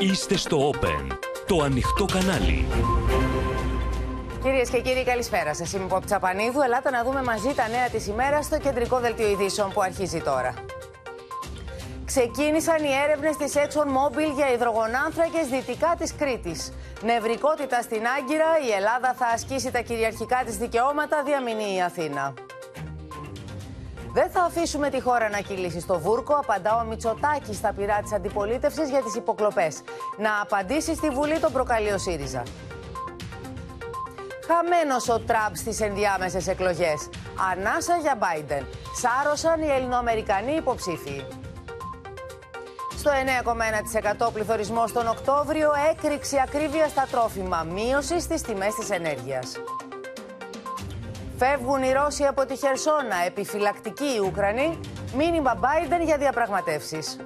Είστε στο Open, το ανοιχτό κανάλι. Κυρίες και κύριοι, καλησπέρα σας. Είμαι η Πόπη Τσαπανίδου. Ελάτε να δούμε μαζί τα νέα της ημέρας στο κεντρικό δελτίο ειδήσεων που αρχίζει τώρα. Ξεκίνησαν οι έρευνες της ExxonMobil για υδρογονάνθρακες δυτικά της Κρήτης. Νευρικότητα στην Άγκυρα, η Ελλάδα θα ασκήσει τα κυριαρχικά της δικαιώματα, διαμηνεί η Αθήνα. Δεν θα αφήσουμε τη χώρα να κυλήσει στο βούρκο, απαντά ο Μητσοτάκη στα πειρά της αντιπολίτευσης για τις υποκλοπές. Να απαντήσει στη Βουλή τον προκαλεί ο ΣΥΡΙΖΑ. Χαμένος ο Τραμπ στις ενδιάμεσες εκλογές. Ανάσα για Biden. Σάρωσαν οι Ελληνοαμερικανοί υποψήφοι. Στο 9,1% πληθωρισμό τον Οκτώβριο, έκρηξη ακρίβεια στα τρόφιμα, μείωση στις τιμές της ενέργειας. Φεύγουν οι Ρώσοι από τη Χερσόνα, επιφυλακτικοί οι Ουκρανοί, μήνυμα Biden για διαπραγματεύσεις.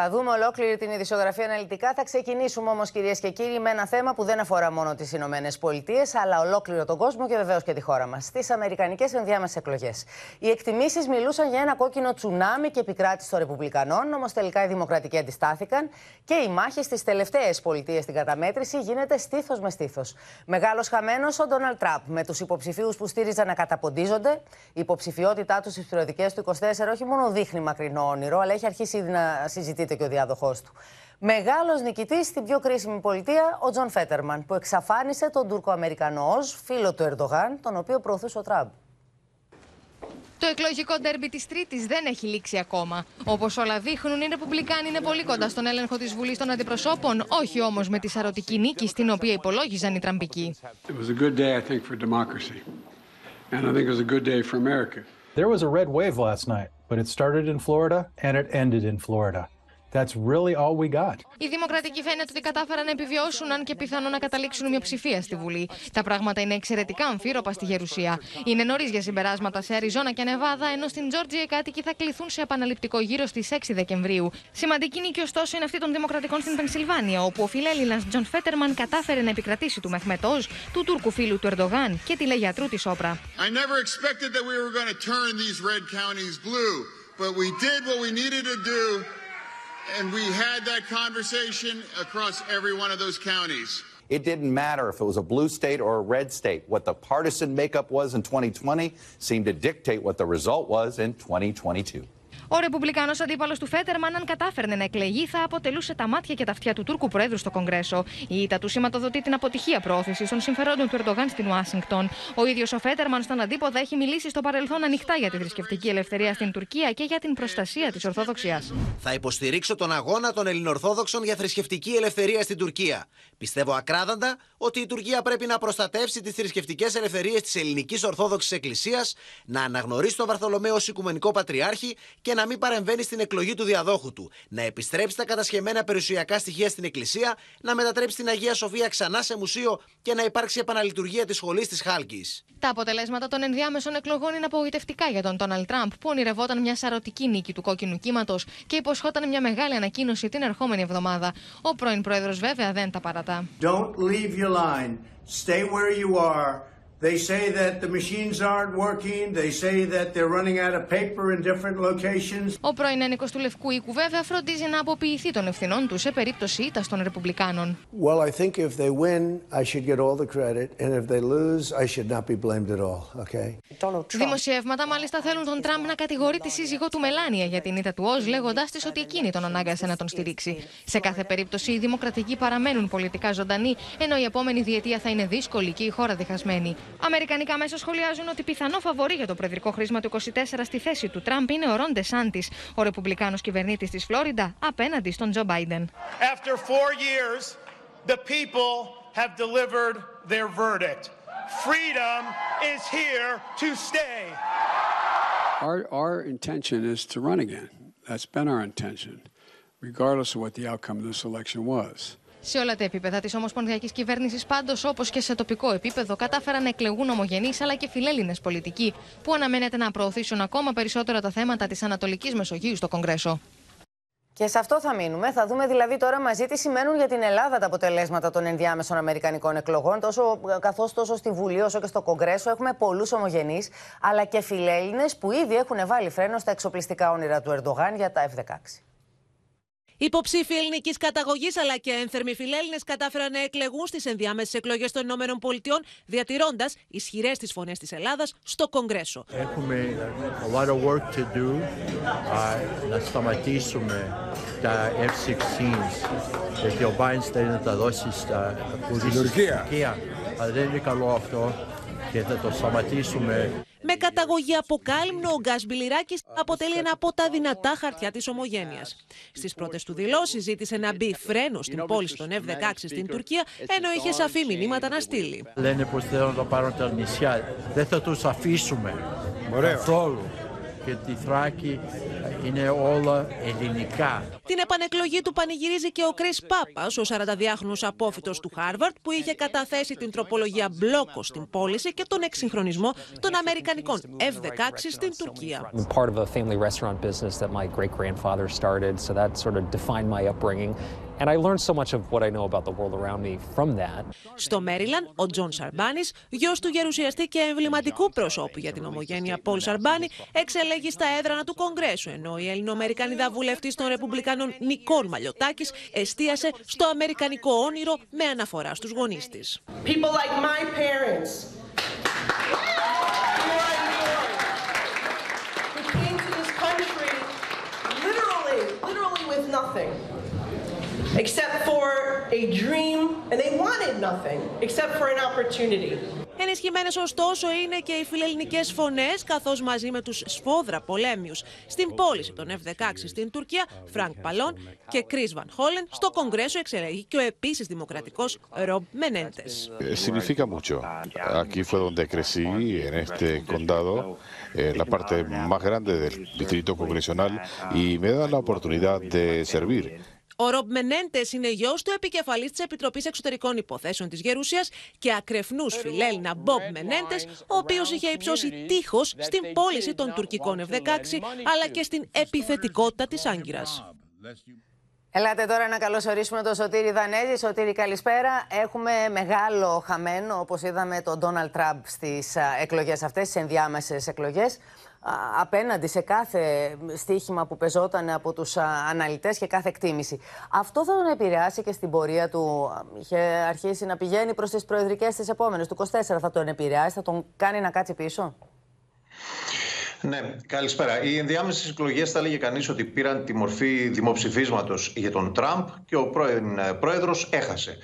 Θα δούμε ολόκληρη την ειδησιογραφία αναλυτικά. Θα ξεκινήσουμε όμως, κυρίες και κύριοι, με ένα θέμα που δεν αφορά μόνο τις Ηνωμένες Πολιτείες, αλλά ολόκληρο τον κόσμο και βεβαίως και τη χώρα μας. Τις Αμερικανικές ενδιάμεσες εκλογές. Οι εκτιμήσεις μιλούσαν για ένα κόκκινο τσουνάμι και επικράτηση των Ρεπουμπλικανών, όμως τελικά οι Δημοκρατικοί αντιστάθηκαν και η μάχη στις τελευταίες πολιτείες στην καταμέτρηση γίνεται στήθος με στήθος. Μεγάλος χαμένος ο Ντόναλτ Τραμπ, με τους υποψηφίους που στήριζαν να καταποντίζονται. Η υποψηφιότητά τους στις περιοδικέ του 24 όχι μόνο δείχνει μακρινό όνειρο, αλλά έχει αρχίσει ήδη να συζητείται και ο διάδοχός του. Μεγάλος νικητής στην πιο κρίσιμη πολιτεία, ο Τζον Φέτερμαν, που εξαφάνισε τον Τουρκοαμερικανό φίλο του Ερντογάν, τον οποίο προωθούσε ο Τραμπ. Το εκλογικό ντέρμπι της Τρίτης δεν έχει λήξει ακόμα. Όπως όλα δείχνουν, οι Ρεπουμπλικάνοι είναι πολύ κοντά στον έλεγχο της Βουλής των Αντιπροσώπων, όχι όμως με τη σαρωτική νίκη στην οποία υπολόγιζαν οι Τραμπικοί. There was a red wave last night, but it started in Florida and it ended in Florida. That's really all we got. Οι Δημοκρατικοί φαίνεται ότι κατάφεραν να επιβιώσουν, αν και πιθανόν να καταλήξουν μειοψηφία στη Βουλή. Τα πράγματα είναι εξαιρετικά αμφίρροπα στη Γερουσία. Είναι νωρίς για συμπεράσματα σε Αριζόνα και Νεβάδα, ενώ στην Τζόρτζια οι κάτοικοι θα κληθούν σε επαναληπτικό γύρο στις 6 Δεκεμβρίου. Σημαντική νίκη, ωστόσο, είναι αυτή των Δημοκρατικών στην Πενσιλβάνια, όπου ο φιλέλληνας Τζον Φέτερμαν κατάφερε να επικρατήσει του Μεχμέτ Οζ, του Τούρκου φίλου του Ερντογάν και τηλεγιατρού της Όπρα. but we did what we needed to do and we had that conversation across every one of those counties. It didn't matter if it was a blue state or a red state. What the partisan makeup was in 2020 seemed to dictate what the result was in 2022. Ο Ρεπουμπλικανός αντίπαλος του Φέτερμαν, αν κατάφερνε να εκλεγεί, θα αποτελούσε τα μάτια και τα αυτιά του Τούρκου Προέδρου στο Κογκρέσο. Η ήττα του σηματοδοτεί την αποτυχία προώθησης των συμφερόντων του Ερντογάν στην Ουάσιγκτον. Ο ίδιος ο Φέτερμαν στον αντίποδα έχει μιλήσει στο παρελθόν ανοιχτά για τη θρησκευτική ελευθερία στην Τουρκία και για την προστασία της Ορθόδοξίας. Θα υποστηρίξω τον αγώνα των Ελληνορθόδοξων για θρησκευτική ελευθερία στην Τουρκία. Πιστεύω ακράδαντα ότι η Τουρκία πρέπει να προστατεύσει τις θρησκευτικές ελευθερίες της Ελληνικής Ορθόδοξης Εκκλησίας, να αναγνωρίσει τον Βαρθολομαίο ω Οικουμενικό Πατριάρχη και να μην παρεμβαίνει στην εκλογή του διαδόχου του, να επιστρέψει τα κατασχεμένα περιουσιακά στοιχεία στην Εκκλησία, να μετατρέψει την Αγία Σοφία ξανά σε μουσείο και να υπάρξει επαναλειτουργία της σχολής της Χάλκης. Τα αποτελέσματα των ενδιάμεσων εκλογών είναι απογοητευτικά για τον Τόναλτ Τραμπ, που ονειρευόταν μια σαρωτική νίκη του κόκκινου κύματος και υποσχόταν μια μεγάλη ανακοίνωση την ερχόμενη εβδομάδα. Ο πρώην πρόεδρος βέβαια δεν τα παρατά. Don't leave your line. Stay where you are. They say that the machines aren't working. They say that they're running out of paper in different locations. Ο πρώην ένικος του Λευκού Οίκου, βέβαια, φροντίζει να αποποιηθεί των ευθυνών του σε περίπτωση ήττα των Ρεπουμπλικάνων. Well, I think if they win, I should get all the credit, and if they lose, I should not be blamed at all. Okay? Δημοσιεύματα μάλιστα θέλουν τον Τραμπ να κατηγορεί τη σύζυγό του Μελάνια για την ήττα του Οζ, λέγοντάς της ότι εκείνη τον ανάγκασε να τον στηρίξει. Σε κάθε περίπτωση, οι Δημοκρατικοί παραμένουν πολιτικά ζωντανοί, ενώ η επόμενη διετία θα είναι δύσκολη και η χώρα διχασμένη. Αμερικανικά μέσα σχολιάζουν ότι πιθανό φαβορή για το προεδρικό χρήσμα του 24 στη θέση του Τραμπ είναι ο Ρον Ντεσάντη, ο ρεπουμπλικάνο κυβερνήτη τη Φλόριντα, απέναντι στον Τζο Μπάιντεν. After four years, the people have delivered their verdict. Freedom is here to stay. Our, our intention is to run again. That's been our intention, regardless of what the outcome of this election was. Σε όλα τα επίπεδα της Ομοσπονδιακής Κυβέρνησης, πάντως, όπως και σε τοπικό επίπεδο, κατάφεραν να εκλεγούν ομογενείς αλλά και φιλέλληνες πολιτικοί, που αναμένεται να προωθήσουν ακόμα περισσότερα τα θέματα της Ανατολικής Μεσογείου στο Κογκρέσο. Και σε αυτό θα μείνουμε. Θα δούμε δηλαδή τώρα μαζί τι σημαίνουν για την Ελλάδα τα αποτελέσματα των ενδιάμεσων Αμερικανικών εκλογών. Τόσο, καθώς τόσο στη Βουλή όσο και στο Κογκρέσο έχουμε πολλούς ομογενείς, αλλά και φιλέλληνες που ήδη έχουν βάλει φρένο στα εξοπλιστικά όνειρα του Ερντογάν για τα F-16. Υποψήφοι ελληνικής καταγωγής αλλά και ένθερμοι φιλέλληνες κατάφεραν να εκλεγούν στις ενδιάμεσες εκλογές των ΗΠΑ, διατηρώντας ισχυρές τις φωνές της Ελλάδας στο Κογκρέσο. Έχουμε a lot of work to do να σταματήσουμε τα F-16 γιατί ο Biden θέλει να τα δώσει στα Τουρκία. Αλλά δεν είναι καλό αυτό και θα το σταματήσουμε. Με καταγωγή από Κάλυμνο, ο Γκάς Μπιλιράκης αποτελεί ένα από τα δυνατά χαρτιά της ομογένειας. Στις πρώτες του δηλώσεις ζήτησε να μπει φρένο στην πόλη των F-16 στην Τουρκία, ενώ είχε σαφή μηνύματα να στείλει. Λένε πως θέλουν να πάρουν τα νησιά. Δεν θα τους αφήσουμε καθόλου και τη Θράκη είναι όλα ελληνικά. Την επανεκλογή του πανηγυρίζει και ο Κρις Πάπας, ο 42χρονος απόφοιτος του Χάρβαρτ, που είχε καταθέσει την τροπολογία μπλόκο στην πώληση και τον εκσυγχρονισμό των Αμερικανικών F-16 στην Τουρκία. Part of a family restaurant business that my great grandfather started, so that sort of defined my upbringing. And I learned so much of what I know about the world around me from that. Στο Μέριλαντ, ο Τζον Σαρμπάνης, γιος του γερουσιαστή και εμβληματικού προσώπου για την ομογένεια Πολ Σαρμπάνη, εξελέγη στα έδρανα του Κογκρέσου, ενώ η Ελληνοαμερικανίδα βουλευτής των Ρεπουμπλικανών Νικόλ Μαλιωτάκης εστίασε στο αμερικανικό όνειρο με αναφορά στους γονείς της. People like my parents. who came to this country literally, literally with nothing except for a dream, and they wanted nothing except for an opportunity. Ενισχυμένες ωστόσο είναι και οι φιλελληνικές φωνές, καθώς μαζί με τους σφόδρα πολέμιους στην πώληση των F-16 στην Τουρκία, Φρανκ Παλόν και Κρίς Βαν Χόλεν, στο Κογκρέσο εξελέγει και ο επίσης δημοκρατικός Ρομπ Μενέντες. Ε, συνηθήκα mucho. Aquí fue donde crecí, en este condado, ε, la parte más grande del distrito congresional, y me da la oportunidad de servir. Ο Ρομπ Μενέντες είναι γιος του επικεφαλής της Επιτροπής Εξωτερικών Υποθέσεων της Γερουσίας και ακρεφνούς φιλέλληνα Μπομπ Μενέντε, ο οποίος είχε υψώσει τείχος στην πώληση των τουρκικών F-16 αλλά και στην επιθετικότητα της Άγκυρας. Ελάτε τώρα να καλωσορίσουμε τον Σωτήρη Δανέζη. Σωτήρη, καλησπέρα. Έχουμε μεγάλο χαμένο, όπως είδαμε, τον Ντόναλτ Τραμπ στις εκλογές αυτές, στις ενδιάμεσες εκλογές απέναντι σε κάθε στοίχημα που πεζόταν από τους αναλυτές και κάθε εκτίμηση. Αυτό θα τον επηρεάσει και στην πορεία του. Είχε αρχίσει να πηγαίνει προς τις προεδρικές τις επόμενες, του 24. Θα τον επηρεάσει, θα τον κάνει να κάτσει πίσω; Ναι, καλησπέρα. Οι ενδιάμεσες εκλογές θα έλεγε κανείς ότι πήραν τη μορφή δημοψηφίσματος για τον Τραμπ και ο πρώην πρόεδρος έχασε.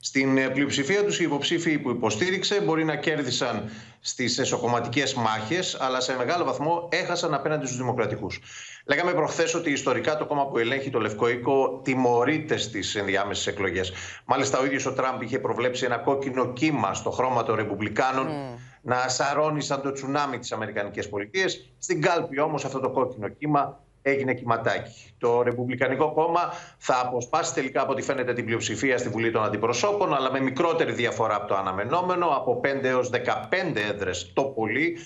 Στην ε, πλειοψηφία τους οι υποψήφοι που υποστήριξε μπορεί να κέρδισαν στις εσωκομματικές μάχες, αλλά σε μεγάλο βαθμό έχασαν απέναντι στους δημοκρατικούς. Λέγαμε προχθές ότι ιστορικά το κόμμα που ελέγχει το Λευκό Οίκο τιμωρείται στις ενδιάμεσες εκλογές. Μάλιστα, ο ίδιος ο Τραμπ είχε προβλέψει ένα κόκκινο κύμα στο χρώμα των Ρεπουμπλικάνων mm. να σαρώνει σαν το τσουνάμι τη Αμερικανικές Πολιτείες. Στην κάλπη όμως αυτό το κόκκινο κύμα έγινε κυματάκι. Το Ρεπουμπλικανικό κόμμα θα αποσπάσει τελικά από ό,τι φαίνεται την πλειοψηφία στη Βουλή των Αντιπροσώπων, αλλά με μικρότερη διαφορά από το αναμενόμενο, από 5 έως 15 έδρες το πολύ.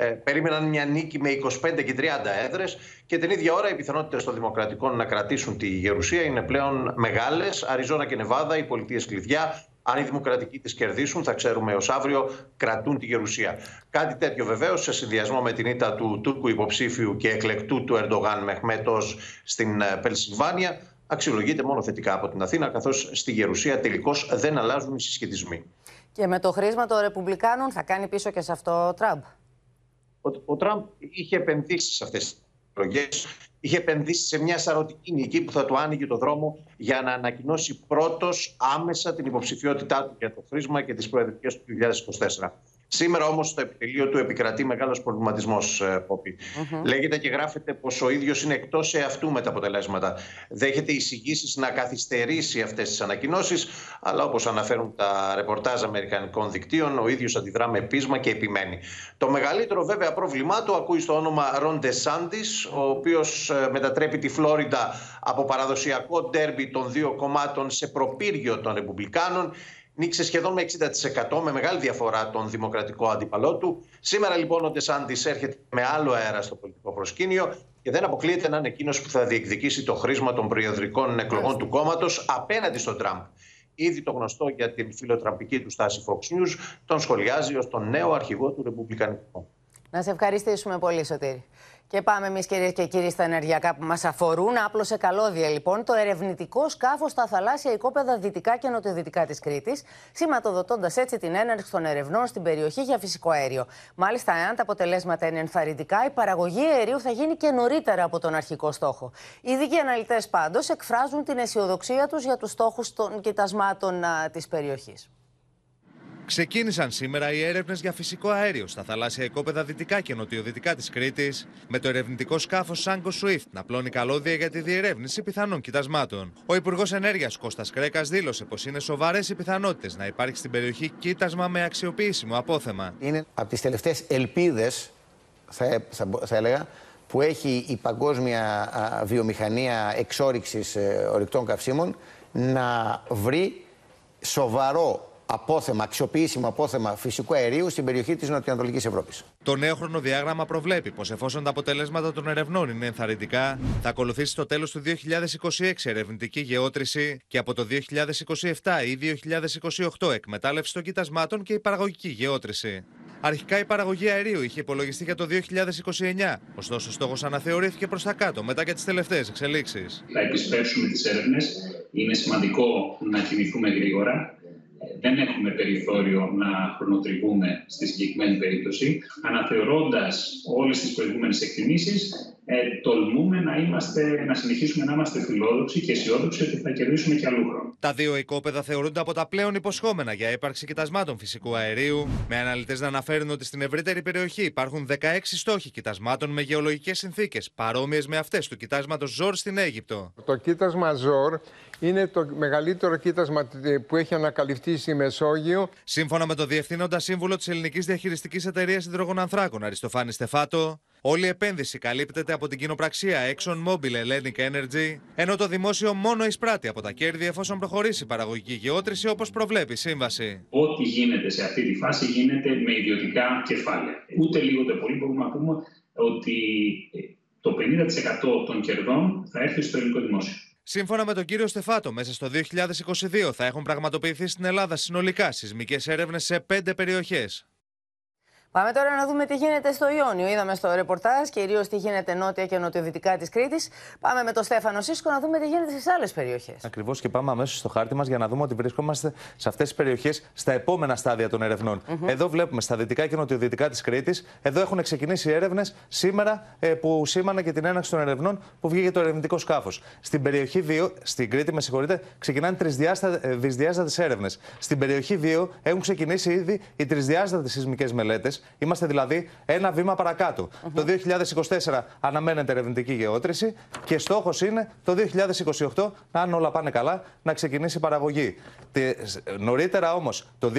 Ε, περίμεναν μια νίκη με 25 και 30 έδρες και την ίδια ώρα οι πιθανότητες των Δημοκρατικών να κρατήσουν τη Γερουσία είναι πλέον μεγάλες. Αριζόνα και Νεβάδα, οι πολιτείες κλειδιά, αν οι δημοκρατικοί τις κερδίσουν, θα ξέρουμε ω αύριο, κρατούν τη γερουσία. Κάτι τέτοιο βεβαίως σε συνδυασμό με την ήττα του Τούρκου υποψήφιου και εκλεκτού του Ερντογάν Μεχμέτος στην ε, Πελσιλβάνια αξιολογείται μόνο θετικά από την Αθήνα, καθώς στη Γερουσία τελικώς δεν αλλάζουν οι συσχετισμοί. Και με το χρήσμα των Ρεπουμπλικάνων θα κάνει πίσω και σε αυτό ο Τραμπ. Ο, ο Τραμπ είχε επενδύσει σε αυτές τι εκλογές είχε επενδύσει σε μια σαρωτική νική που θα του άνοιγε το δρόμο για να ανακοινώσει πρώτος άμεσα την υποψηφιότητά του για το χρήσμα και τις προεδρικές του 2024. Σήμερα όμως στο επιτελείο του επικρατεί μεγάλος προβληματισμός, ε, Πόπη. Λέγεται και γράφεται πως ο ίδιος είναι εκτός εαυτού με τα αποτελέσματα. Δέχεται εισηγήσεις να καθυστερήσει αυτές τις ανακοινώσεις, αλλά όπως αναφέρουν τα ρεπορτάζ Αμερικανικών δικτύων, ο ίδιος αντιδρά με πείσμα και επιμένει. Το μεγαλύτερο βέβαια πρόβλημά του ακούει στο όνομα Ρον Ντεσάντης, ο οποίος ε, μετατρέπει τη Φλόριντα από παραδοσιακό ντέρμπι των δύο κομμάτων σε προπύργιο των Ρεπουμπλικάνων νίξε σχεδόν με 60% με μεγάλη διαφορά τον δημοκρατικό αντίπαλό του. Σήμερα λοιπόν ο Ντεσάντης έρχεται με άλλο αέρα στο πολιτικό προσκήνιο και δεν αποκλείεται να είναι εκείνος που θα διεκδικήσει το χρήσμα των προεδρικών εκλογών του κόμματος απέναντι στον Τραμπ. Ήδη το γνωστό για την φιλοτραμπική του στάση Fox News τον σχολιάζει ως τον νέο αρχηγό του Ρεπουμπλικανικού. Να σε ευχαριστήσουμε πολύ, Σωτήρη. Και πάμε εμείς, κυρίες και κύριοι, στα ενεργειακά που μας αφορούν. Άπλωσε καλώδια, λοιπόν, το ερευνητικό σκάφος στα θαλάσσια οικόπεδα δυτικά και νοτιοδυτικά της Κρήτης, σηματοδοτώντας έτσι την έναρξη των ερευνών στην περιοχή για φυσικό αέριο. Μάλιστα, εάν τα αποτελέσματα είναι ενθαρρυντικά, η παραγωγή αερίου θα γίνει και νωρίτερα από τον αρχικό στόχο. Οι ειδικοί αναλυτές πάντως εκφράζουν την αισιοδοξία τους για τους στόχους των κοιτασμάτων της περιοχής. Ξεκίνησαν σήμερα οι έρευνες για φυσικό αέριο στα θαλάσσια οικόπεδα δυτικά και νοτιοδυτικά της Κρήτης, με το ερευνητικό σκάφος Σάγκο Swift να πλώνει καλώδια για τη διερεύνηση πιθανών κοιτασμάτων. Ο Υπουργός Ενέργειας Κώστας Κρέκας δήλωσε πως είναι σοβαρές οι πιθανότητες να υπάρχει στην περιοχή κοίτασμα με αξιοποιήσιμο απόθεμα. Είναι από τις τελευταίες ελπίδες, θα, θα, θα έλεγα, που έχει η παγκόσμια βιομηχανία εξόριξης ε, ορυκτών καυσίμων να βρει σοβαρό απόθεμα, αξιοποιήσιμο απόθεμα φυσικού αερίου στην περιοχή της Νοτιοανατολικής Ευρώπης. Το νέο χρονοδιάγραμμα προβλέπει πως εφόσον τα αποτελέσματα των ερευνών είναι ενθαρρυντικά, θα ακολουθήσει στο τέλος του 2026 ερευνητική γεώτρηση και από το 2027 ή 2028 εκμετάλλευση των κοιτασμάτων και η παραγωγική γεώτρηση. Αρχικά η παραγωγή αερίου είχε υπολογιστεί για το 2029, ωστόσο ο στόχος αναθεωρήθηκε προς τα κάτω μετά και τις τελευταίες εξελίξεις. Θα επισπεύσουμε τις έρευνες. Είναι σημαντικό να κινηθούμε γρήγορα δεν έχουμε περιθώριο να χρονοτριβούμε στη συγκεκριμένη περίπτωση. Αναθεωρώντας όλες τις προηγούμενες εκτιμήσεις, ε, τολμούμε να, είμαστε, να συνεχίσουμε να είμαστε φιλόδοξοι και αισιόδοξοι ότι θα κερδίσουμε και αλλού χρόνο. Τα δύο οικόπεδα θεωρούνται από τα πλέον υποσχόμενα για ύπαρξη κοιτασμάτων φυσικού αερίου, με αναλυτές να αναφέρουν ότι στην ευρύτερη περιοχή υπάρχουν 16 στόχοι κοιτασμάτων με γεωλογικές συνθήκες, παρόμοιες με αυτές του κοιτάσματος Ζόρ στην Αίγυπτο. Το κοίτασμα Ζόρ είναι το μεγαλύτερο κοίτασμα που έχει ανακαλυφθεί στη Μεσόγειο. Σύμφωνα με το Διευθύνοντα Σύμβουλο της Ελληνικής Διαχειριστικής Εταιρείας Υδρογονανθράκων, Αριστοφάνη Στεφάτο, όλη η επένδυση καλύπτεται από την κοινοπραξία ExxonMobil Hellenic Energy, ενώ το δημόσιο μόνο εισπράττει από τα κέρδη εφόσον προχωρήσει η παραγωγική γεώτρηση όπως προβλέπει η σύμβαση. Ό,τι γίνεται σε αυτή τη φάση γίνεται με ιδιωτικά κεφάλαια. Ούτε λίγο το πολύ μπορούμε να πούμε ότι το 50% των κερδών θα έρθει στο ελληνικό δημόσιο. Σύμφωνα με τον κύριο Στεφάτο, μέσα στο 2022 θα έχουν πραγματοποιηθεί στην Ελλάδα συνολικά σεισμικές έρευνες σε πέντε περιοχές. Πάμε τώρα να δούμε τι γίνεται στο Ιόνιο. Είδαμε στο ρεπορτάζ κυρίως τι γίνεται νότια και νοτιοδυτικά της Κρήτης. Πάμε με τον Στέφανο Σίσκο να δούμε τι γίνεται στις άλλες περιοχές. Ακριβώς και πάμε αμέσως στο χάρτη μας για να δούμε ότι βρισκόμαστε σε αυτές τις περιοχές στα επόμενα στάδια των ερευνών. Εδώ βλέπουμε στα δυτικά και νοτιοδυτικά της Κρήτης. Εδώ έχουν ξεκινήσει έρευνες σήμερα ε, που σήμανε και την έναξη των ερευνών που βγήκε το ερευνητικό σκάφος. Στην περιοχή 2, στην Κρήτη, με συγχωρείτε, ξεκινάνε τρισδιάστατε έρευνες. Στην περιοχή 2 έχουν ξεκινήσει ήδη οι τρισδιάστατες σεισμικές μελέτες. Είμαστε δηλαδή ένα βήμα παρακάτω. Το 2024 αναμένεται ερευνητική γεώτρηση και στόχος είναι το 2028, αν όλα πάνε καλά, να ξεκινήσει η παραγωγή. Νωρίτερα όμως, το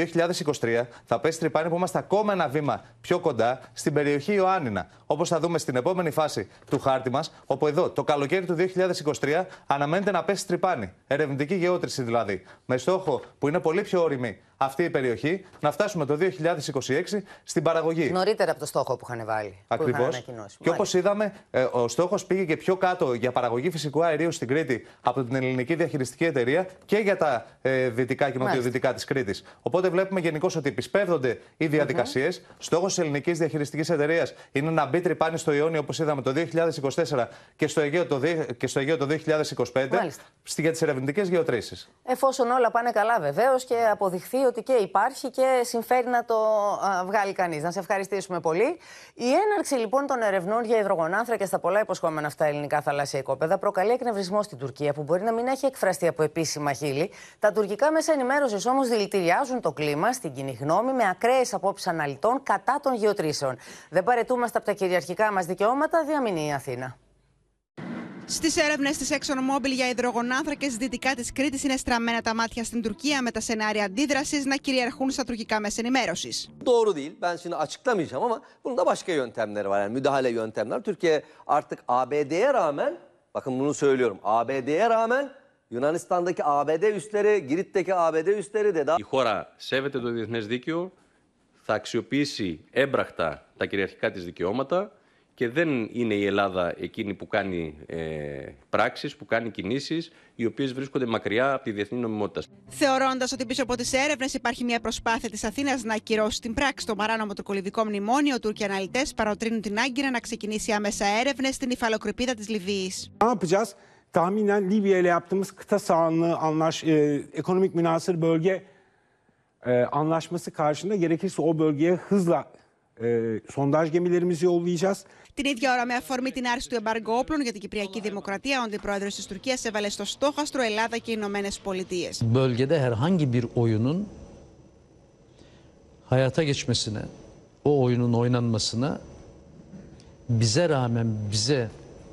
2023 θα πέσει τρυπάνι που είμαστε ακόμα ένα βήμα πιο κοντά στην περιοχή Ιωάννινα. Όπως θα δούμε στην επόμενη φάση του χάρτη μας, όπου εδώ το καλοκαίρι του 2023 αναμένεται να πέσει τρυπάνι. Ερευνητική γεώτρηση δηλαδή. Με στόχο που είναι πολύ πιο όρημη αυτή η περιοχή να φτάσουμε το 2026 στην παραγωγή. Νωρίτερα από το στόχο που είχαν βάλει. Ακριβώς. Και όπως είδαμε, ε, ο στόχος πήγε και πιο κάτω για παραγωγή φυσικού αερίου στην Κρήτη από την Ελληνική Διαχειριστική Εταιρεία και για τα ε, δυτικά και νοτιοδυτικά της Κρήτης. Οπότε βλέπουμε γενικώς ότι επισπεύδονται οι διαδικασίες. Mm -hmm. Στόχος της Ελληνικής Διαχειριστικής Εταιρείας είναι να μπει τρυπάνι στο Ιόνιο, όπως είδαμε το 2024 και στο Αιγαίο το, και στο Αιγαίο το 2025 Μάλιστα. για τις ερευνητικές γεωτρήσεις. Εφόσον όλα πάνε καλά, βεβαίως και αποδειχθεί ότι και υπάρχει και συμφέρει να το βγάλει κανείς. Να σε ευχαριστήσουμε πολύ. Η έναρξη λοιπόν των ερευνών για υδρογονάνθρακα στα πολλά υποσχόμενα αυτά ελληνικά θαλάσσια οικόπεδα προκαλεί εκνευρισμό στην Τουρκία, που μπορεί να μην έχει εκφραστεί από επίσημα χείλη. Τα τουρκικά μέσα ενημέρωσης όμως δηλητηριάζουν το κλίμα στην κοινή γνώμη με ακραίες απόψεις αναλυτών κατά των γεωτρήσεων. Δεν παρετούμαστε από τα κυριαρχικά μας δικαιώματα, διαμηνεί η Αθήνα. Στις έρευνες της ExxonMobil για υδρογονάνθρακες δυτικά της Κρήτης είναι στραμμένα τα μάτια στην Τουρκία με τα σενάρια αντίδρασης να κυριαρχούν στα τουρκικά μέσα ενημέρωσης. Doğru değil. Ben şimdi açıklamayacağım ama bunun da başka yöntemleri var. Yani müdahale yöntemler. Türkiye artık ABD'ye rağmen, bakın bunu söylüyorum. ABD'ye rağmen Yunanistan'daki ABD üsleri, Girit'teki ABD üsleri de daha... Η χώρα σέβεται το διεθνές δίκαιο, θα αξιοποιήσει έμπραχτα τα κυριαρχικά της δικαιώματα και δεν είναι η Ελλάδα εκείνη που κάνει ε, πράξεις, που κάνει κινήσεις οι οποίες βρίσκονται μακριά από τη διεθνή νομιμότητα. Θεωρώντας ότι πίσω από τις έρευνες υπάρχει μια προσπάθεια της Αθήνας να ακυρώσει την πράξη το παράνομο το κολυβικό μνημόνιο, Τούρκοι αναλυτές παροτρύνουν την Άγκυρα να ξεκινήσει άμεσα έρευνες στην υφαλοκρηπίδα της Λιβύης. Ne yapacağız? Tahminen Libya ile yaptığımız kıta sahanlığı anlaş, e, ekonomik münasır bölge e, anlaşması karşında gerekirse o bölgeye hızla e, sondaj gemilerimizi yollayacağız. Την ίδια ώρα, με αφορμή την άρση του εμπάργου όπλων για την Κυπριακή Δημοκρατία, ο αντιπρόεδρος της Τουρκίας έβαλε στο στόχαστρο Ελλάδα και οι Ηνωμένες Πολιτείες. bölgede herhangi bir oyunun hayata geçmesine, o oyunun oynanmasına bize rağmen bize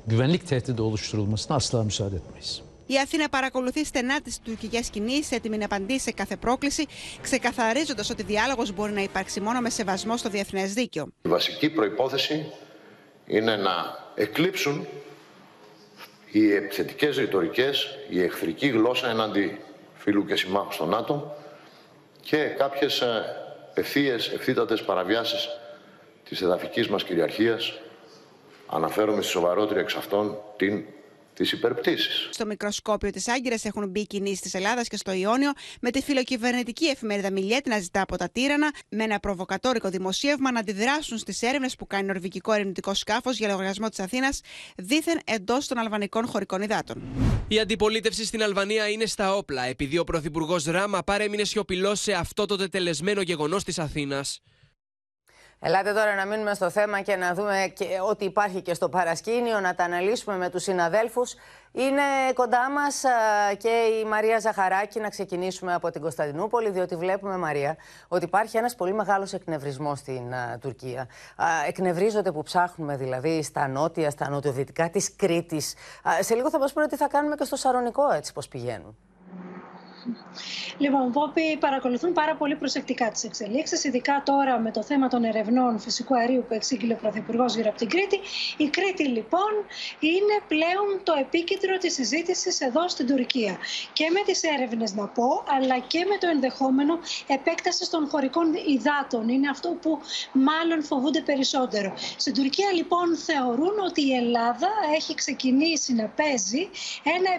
güvenlik tehdidi oluşturulmasına asla müsaade etmeyiz. Η Αθήνα παρακολουθεί στενά τις τουρκικές κινήσεις, έτοιμη να απαντήσει σε κάθε πρόκληση, ξεκαθαρίζοντας ότι διάλογος μπορεί να υπάρξει μόνο με σεβασμό στο διεθνές δίκαιο. Η βασική προϋπόθεση είναι να εκλείψουν οι επιθετικές ρητορικές, η εχθρική γλώσσα εναντί φίλου και συμμάχου στο ΝΑΤΟ και κάποιες ε, ευθείες, ευθύτατες παραβιάσεις της εδαφικής μας κυριαρχίας. Αναφέρομαι στη σοβαρότερη εξ αυτών την της υπερπτήσης. Στο μικροσκόπιο της Άγκυρας έχουν μπει κινήσεις της Ελλάδας και στο Ιόνιο, με τη φιλοκυβερνητική εφημερίδα Μιλιέτ να ζητά από τα τύρανα, με ένα προβοκατόρικο δημοσίευμα, να αντιδράσουν στις έρευνες που κάνει νορβηγικό ερευνητικό σκάφος για λογαριασμό της Αθήνας, δίθεν εντός των αλβανικών χωρικών υδάτων. Η αντιπολίτευση στην Αλβανία είναι στα όπλα, επειδή ο Πρωθυπουργός Ράμα παρέμεινε σιωπηλός σε αυτό το τετελεσμένο γεγονός της Αθήνας. Ελάτε τώρα να μείνουμε στο θέμα και να δούμε και ό,τι υπάρχει και στο παρασκήνιο, να τα αναλύσουμε με τους συναδέλφους. Είναι κοντά μας α, και η Μαρία Ζαχαράκη να ξεκινήσουμε από την Κωνσταντινούπολη, διότι βλέπουμε, Μαρία, ότι υπάρχει ένας πολύ μεγάλος εκνευρισμός στην α, Τουρκία. Α, εκνευρίζονται που ψάχνουμε δηλαδή στα νότια, στα νοτιοδυτικά της Κρήτης. Α, σε λίγο θα μας πούνε τι θα κάνουμε και στο Σαρονικό, έτσι πως πηγαίνουν. Λοιπόν, Πόπι, παρακολουθούν πάρα πολύ προσεκτικά τις εξελίξεις, ειδικά τώρα με το θέμα των ερευνών φυσικού αερίου που εξήγηλε ο Πρωθυπουργός γύρω από την Κρήτη. Η Κρήτη, λοιπόν, είναι πλέον το επίκεντρο της συζήτησης εδώ στην Τουρκία. Και με τις έρευνες, να πω, αλλά και με το ενδεχόμενο επέκταση των χωρικών υδάτων. Είναι αυτό που μάλλον φοβούνται περισσότερο. Στην Τουρκία, λοιπόν, θεωρούν ότι η Ελλάδα έχει ξεκινήσει να παίζει ένα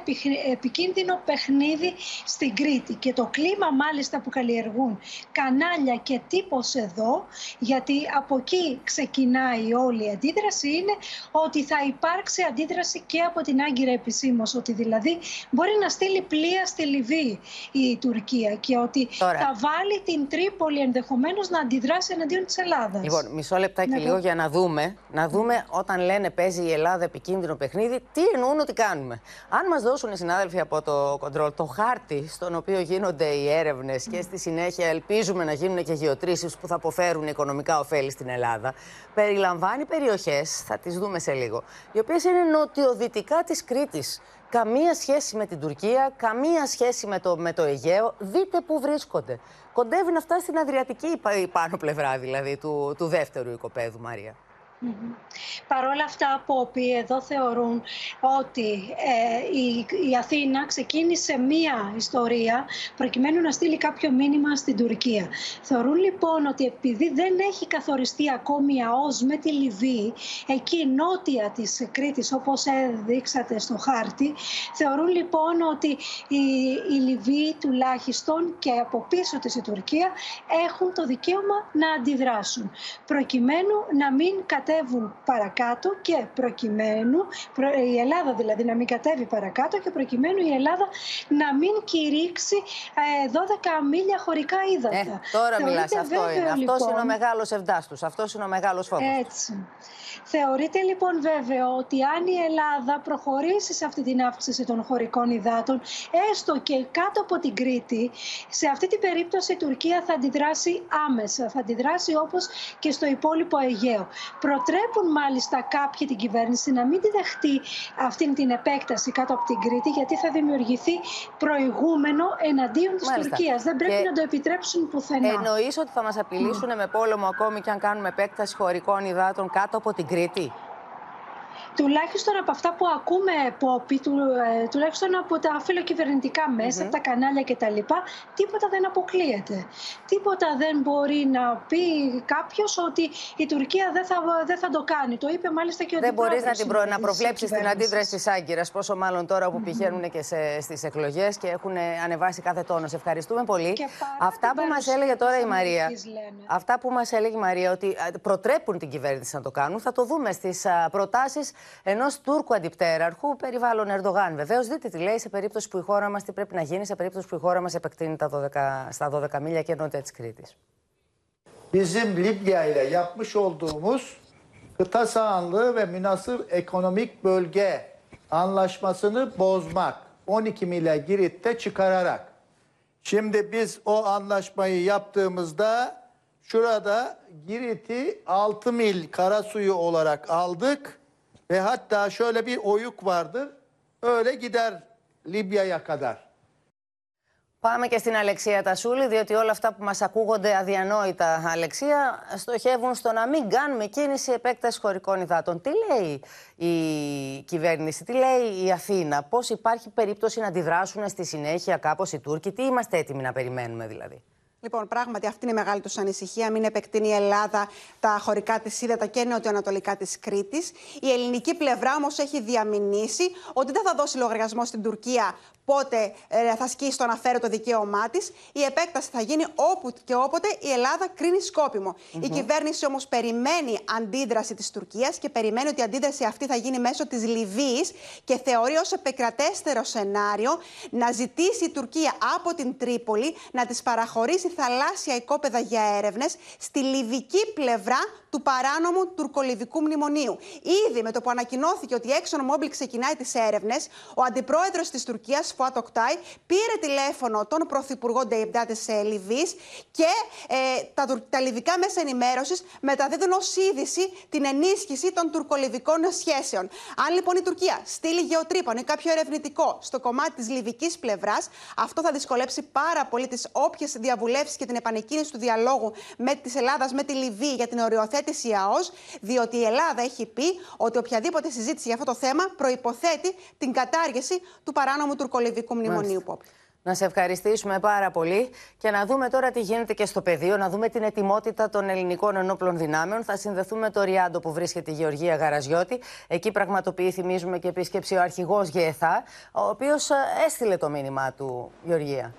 επικίνδυνο παιχνίδι στην Κρήτη και το κλίμα μάλιστα που καλλιεργούν κανάλια και τύπος εδώ γιατί από εκεί ξεκινάει όλη η αντίδραση είναι ότι θα υπάρξει αντίδραση και από την Άγκυρα επισήμως, ότι δηλαδή μπορεί να στείλει πλοία στη Λιβύη η Τουρκία και ότι Τώρα. θα βάλει την Τρίπολη ενδεχομένως να αντιδράσει εναντίον της Ελλάδας. Λοιπόν, μισό λεπτάκι Ναι, λίγο το- για να δούμε, να δούμε όταν λένε παίζει η Ελλάδα επικίνδυνο παιχνίδι, τι εννοούν ότι κάνουμε. Αν μας δώσουν οι συνάδελφοι από το κοντρόλ το χάρτη στον οποίο γίνονται οι έρευνες και στη συνέχεια ελπίζουμε να γίνουν και γεωτρήσεις που θα αποφέρουν οικονομικά ωφέλη στην Ελλάδα, περιλαμβάνει περιοχές, θα τις δούμε σε λίγο, οι οποίες είναι νοτιοδυτικά της Κρήτης. Καμία σχέση με την Τουρκία, καμία σχέση με το, με το Αιγαίο. Δείτε πού βρίσκονται. Κοντεύει να φτάσει στην Αδριατική η πα- η πάνω πλευρά δηλαδή του, του δεύτερου οικοπαίδου, Μαρία. Μμμ. Παρ' όλα αυτά, Πόπι, εδώ θεωρούν ότι ε, η, η Αθήνα ξεκίνησε μία ιστορία προκειμένου να στείλει κάποιο μήνυμα στην Τουρκία. Θεωρούν λοιπόν ότι επειδή δεν έχει καθοριστεί ακόμη η ΑΟΣ με τη Λιβύη, εκεί νότια της Κρήτης όπως έδειξατε στο χάρτη, θεωρούν λοιπόν ότι η, η Λιβύη τουλάχιστον και από πίσω της η Τουρκία έχουν το δικαίωμα να αντιδράσουν προκειμένου να μην κατέβουν παρακάτω και προκειμένου, προ- η Ελλάδα δηλαδή να μην κατέβει παρακάτω και προκειμένου η Ελλάδα να μην κηρύξει ε, 12 μίλια χωρικά ύδατα. Ε, τώρα Θεωρείται μιλάς, αυτό βέβαιο, είναι. Αυτός είναι ο λοιπόν, μεγάλος ευδάστους, αυτός είναι ο μεγάλος φόβος. έτσι. Θεωρείται λοιπόν βέβαιο ότι αν η Ελλάδα προχωρήσει σε αυτή την αύξηση των χωρικών υδάτων, έστω και κάτω από την Κρήτη, σε αυτή την περίπτωση η Τουρκία θα αντιδράσει άμεσα, θα αντιδράσει όπως και στο υπόλοιπο Αιγαίο. Προτρέπουν μάλιστα κάποιοι την κυβέρνηση να μην τη δεχτεί αυτή την επέκταση κάτω από την Κρήτη, γιατί θα δημιουργηθεί προηγούμενο εναντίον της Μάλιστα. Τουρκίας. Δεν πρέπει Και να το επιτρέψουν πουθενά. Εννοείς ότι θα μας απειλήσουν με πόλεμο ακόμη και αν κάνουμε επέκταση χωρικών υδάτων κάτω από την Κρήτη; Τουλάχιστον από αυτά που ακούμε πόπι, του, ε, τουλάχιστον από τα φιλοκυβερνητικά μέσα, mm-hmm. τα κανάλια κτλ. Τίποτα δεν αποκλείεται. Τίποτα δεν μπορεί να πει κάποιος ότι η Τουρκία δεν θα, δεν θα το κάνει. Το είπε μάλιστα και ο Δεν μπορείς να, την προ, να προβλέψεις την αντίδραση της Άγκυρας, πόσο μάλλον τώρα που πηγαίνουν και στις εκλογές και έχουν ανεβάσει κάθε τόνο. Σε ευχαριστούμε πολύ. Αυτά που μας έλεγε τώρα η Μαρία. Αυτά που μας έλεγε η Μαρία ότι προτρέπουν την κυβέρνηση να το κάνουν, θα το δούμε στις προτάσεις ενό Τούρκου αντιπτέραρχου περιβάλλον Ερντογάν. Vεβαίω, δείτε τι λέει σε περίπτωση που η χώρα μα τι πρέπει να γίνει, σε περίπτωση που η χώρα μα επεκτείνει τα 12, στα 12 μίλια και νότια τη Κρήτη. Bizim Libya ile yapmış olduğumuz kıta sahanlığı ve münasır ekonomik bölge anlaşmasını bozmak 12 mile Girit'te çıkararak. Şimdi biz o anlaşmayı yaptığımızda şurada Girit'i 6 mil kara suyu olarak aldık Ve hatta şöyle bir oyuk vardır. Öyle gider Libya'ya kadar. Πάμε και στην Αλεξία Τασούλη, διότι όλα αυτά που μας ακούγονται αδιανόητα, Αλεξία, στοχεύουν στο να μην κάνουμε κίνηση επέκταση χωρικών υδάτων. Τι λέει η κυβέρνηση, τι λέει η Αθήνα, πώς υπάρχει περίπτωση να αντιδράσουν στη συνέχεια κάπως οι Τούρκοι, τι είμαστε έτοιμοι να περιμένουμε δηλαδή; Λοιπόν, πράγματι αυτή είναι η μεγάλη τους ανησυχία. Μην επεκτείνει η Ελλάδα τα χωρικά της ύδατα και νοτιοανατολικά της Κρήτης. Η ελληνική πλευρά όμως έχει διαμηνήσει ότι δεν θα δώσει λογαριασμό στην Τουρκία πότε ε, θα σκίσει το αναφέρω το δικαίωμά της. Η επέκταση θα γίνει όπου και όποτε η Ελλάδα κρίνει σκόπιμο. Η κυβέρνηση όμως περιμένει αντίδραση της Τουρκίας και περιμένει ότι η αντίδραση αυτή θα γίνει μέσω της Λιβύης και θεωρεί ως επικρατέστερο σενάριο να ζητήσει η Τουρκία από την Τρίπολη να της παραχωρήσει θαλάσσια οικόπεδα για έρευνες στη λιβυκή πλευρά του παράνομου τουρκολιβυκού μνημονίου. Ήδη με το που ανακοινώθηκε ότι η Exxon Mobil ξεκινάει τις έρευνες, ο αντιπρόεδρος της Τουρκίας, Φουάτ Οκτάι, πήρε τηλέφωνο τον πρωθυπουργό Ντμπέιμπα τη ε, Λιβύης και ε, τα, τα λιβυκά μέσα ενημέρωσης μεταδίδουν ως είδηση την ενίσχυση των τουρκολιβυκών σχέσεων. Αν λοιπόν η Τουρκία στείλει γεωτρύπανο ή κάποιο ερευνητικό στο κομμάτι της λιβικής πλευράς, αυτό θα δυσκολέψει πάρα πολύ τις όποιες διαβουλεύσεις και την επανεκκίνηση του διαλόγου με της Ελλάδας με τη Λιβύη για την οριοθέτηση υιοθέτηση ΑΟΣ, διότι η Ελλάδα έχει πει ότι οποιαδήποτε συζήτηση για αυτό το θέμα προποθέτει την κατάργηση του παράνομου τουρκολιβικού μνημονίου. Να σε ευχαριστήσουμε πάρα πολύ και να δούμε τώρα τι γίνεται και στο πεδίο, να δούμε την ετοιμότητα των ελληνικών ενόπλων δυνάμεων. Θα συνδεθούμε με το Ριάντο που βρίσκεται η Γεωργία Γαραζιώτη. Εκεί πραγματοποιεί, θυμίζουμε, και επίσκεψη ο αρχηγός ΓΕΘΑ, ο οποίος ε, έστειλε το μήνυμά του, Γεωργία.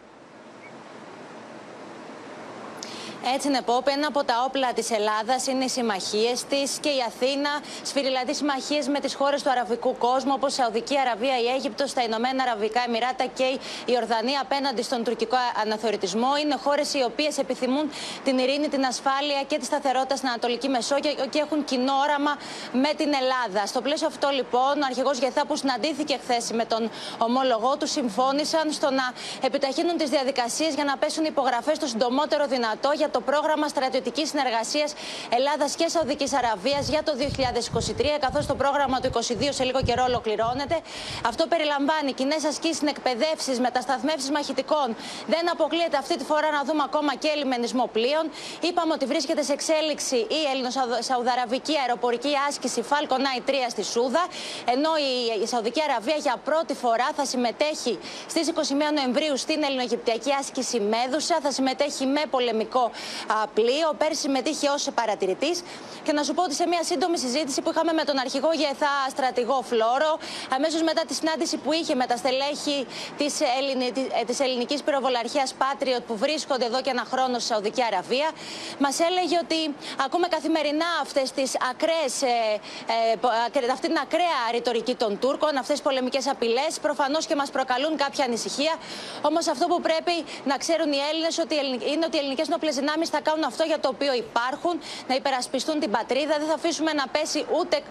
Έτσι, Νεπόπ, ένα από τα όπλα της Ελλάδας είναι οι συμμαχίες της και η Αθήνα σφυριλατεί συμμαχίες με τις χώρες του αραβικού κόσμου, όπως η Σαουδική Αραβία, η Αίγυπτος, τα Ηνωμένα Αραβικά Εμμυράτα και η Ορδανία απέναντι στον τουρκικό αναθεωρητισμό. Είναι χώρες οι οποίες επιθυμούν την ειρήνη, την ασφάλεια και τη σταθερότητα στην Ανατολική Μεσόγειο και έχουν κοινό όραμα με την Ελλάδα. Στο πλαίσιο αυτό, λοιπόν, ο αρχηγός Γεθά που συναντήθηκε χθες με τον ομόλογό του συμφώνησαν στο να επιταχύνουν τις διαδικασίες για να πέσουν υπογραφές το συντομότερο δυνατό για το πρόγραμμα στρατιωτικής συνεργασίας Ελλάδας και Σαουδικής Αραβίας για το 2023, καθώς το πρόγραμμα του 2022 σε λίγο καιρό ολοκληρώνεται. Αυτό περιλαμβάνει κοινές ασκήσεις, εκπαιδεύσει, μετασταθμεύσεις μαχητικών. Δεν αποκλείεται αυτή τη φορά να δούμε ακόμα και λιμενισμό πλοίων. Είπαμε ότι βρίσκεται σε εξέλιξη η Ελληνο-Σαουδαραβική αεροπορική άσκηση Falcon Eye 3 στη Σούδα, ενώ η Σαουδική Αραβία για πρώτη φορά θα συμμετέχει στις 21 Νοεμβρίου στην Ελληνογυπτιακή άσκηση Μέδουσα, θα συμμετέχει με πολεμικό πλοίο. Πέρσι συμμετείχε ως παρατηρητής. Και να σου πω ότι σε μια σύντομη συζήτηση που είχαμε με τον αρχηγό ΓΕΘΑ στρατηγό Φλόρο, αμέσως μετά τη συνάντηση που είχε με τα στελέχη της Ελληνι... της ελληνικής πυροβολαρχίας Patriot που βρίσκονται εδώ και ένα χρόνο στη Σαουδική Αραβία, μας έλεγε ότι ακούμε καθημερινά αυτές τις ακραίες, ε, ε, αυτή την ακραία ρητορική των Τούρκων, αυτές τι πολεμικές απειλές. Προφανώς και μας προκαλούν κάποια ανησυχία. Όμως αυτό που πρέπει να ξέρουν οι Έλληνες είναι ότι οι ελληνικές νοπλές δυνάμεις θα κάνουν αυτό για το οποίο υπάρχουν, να υπερασπιστούν την πατρίδα. Δεν θα αφήσουμε να πέσει ούτε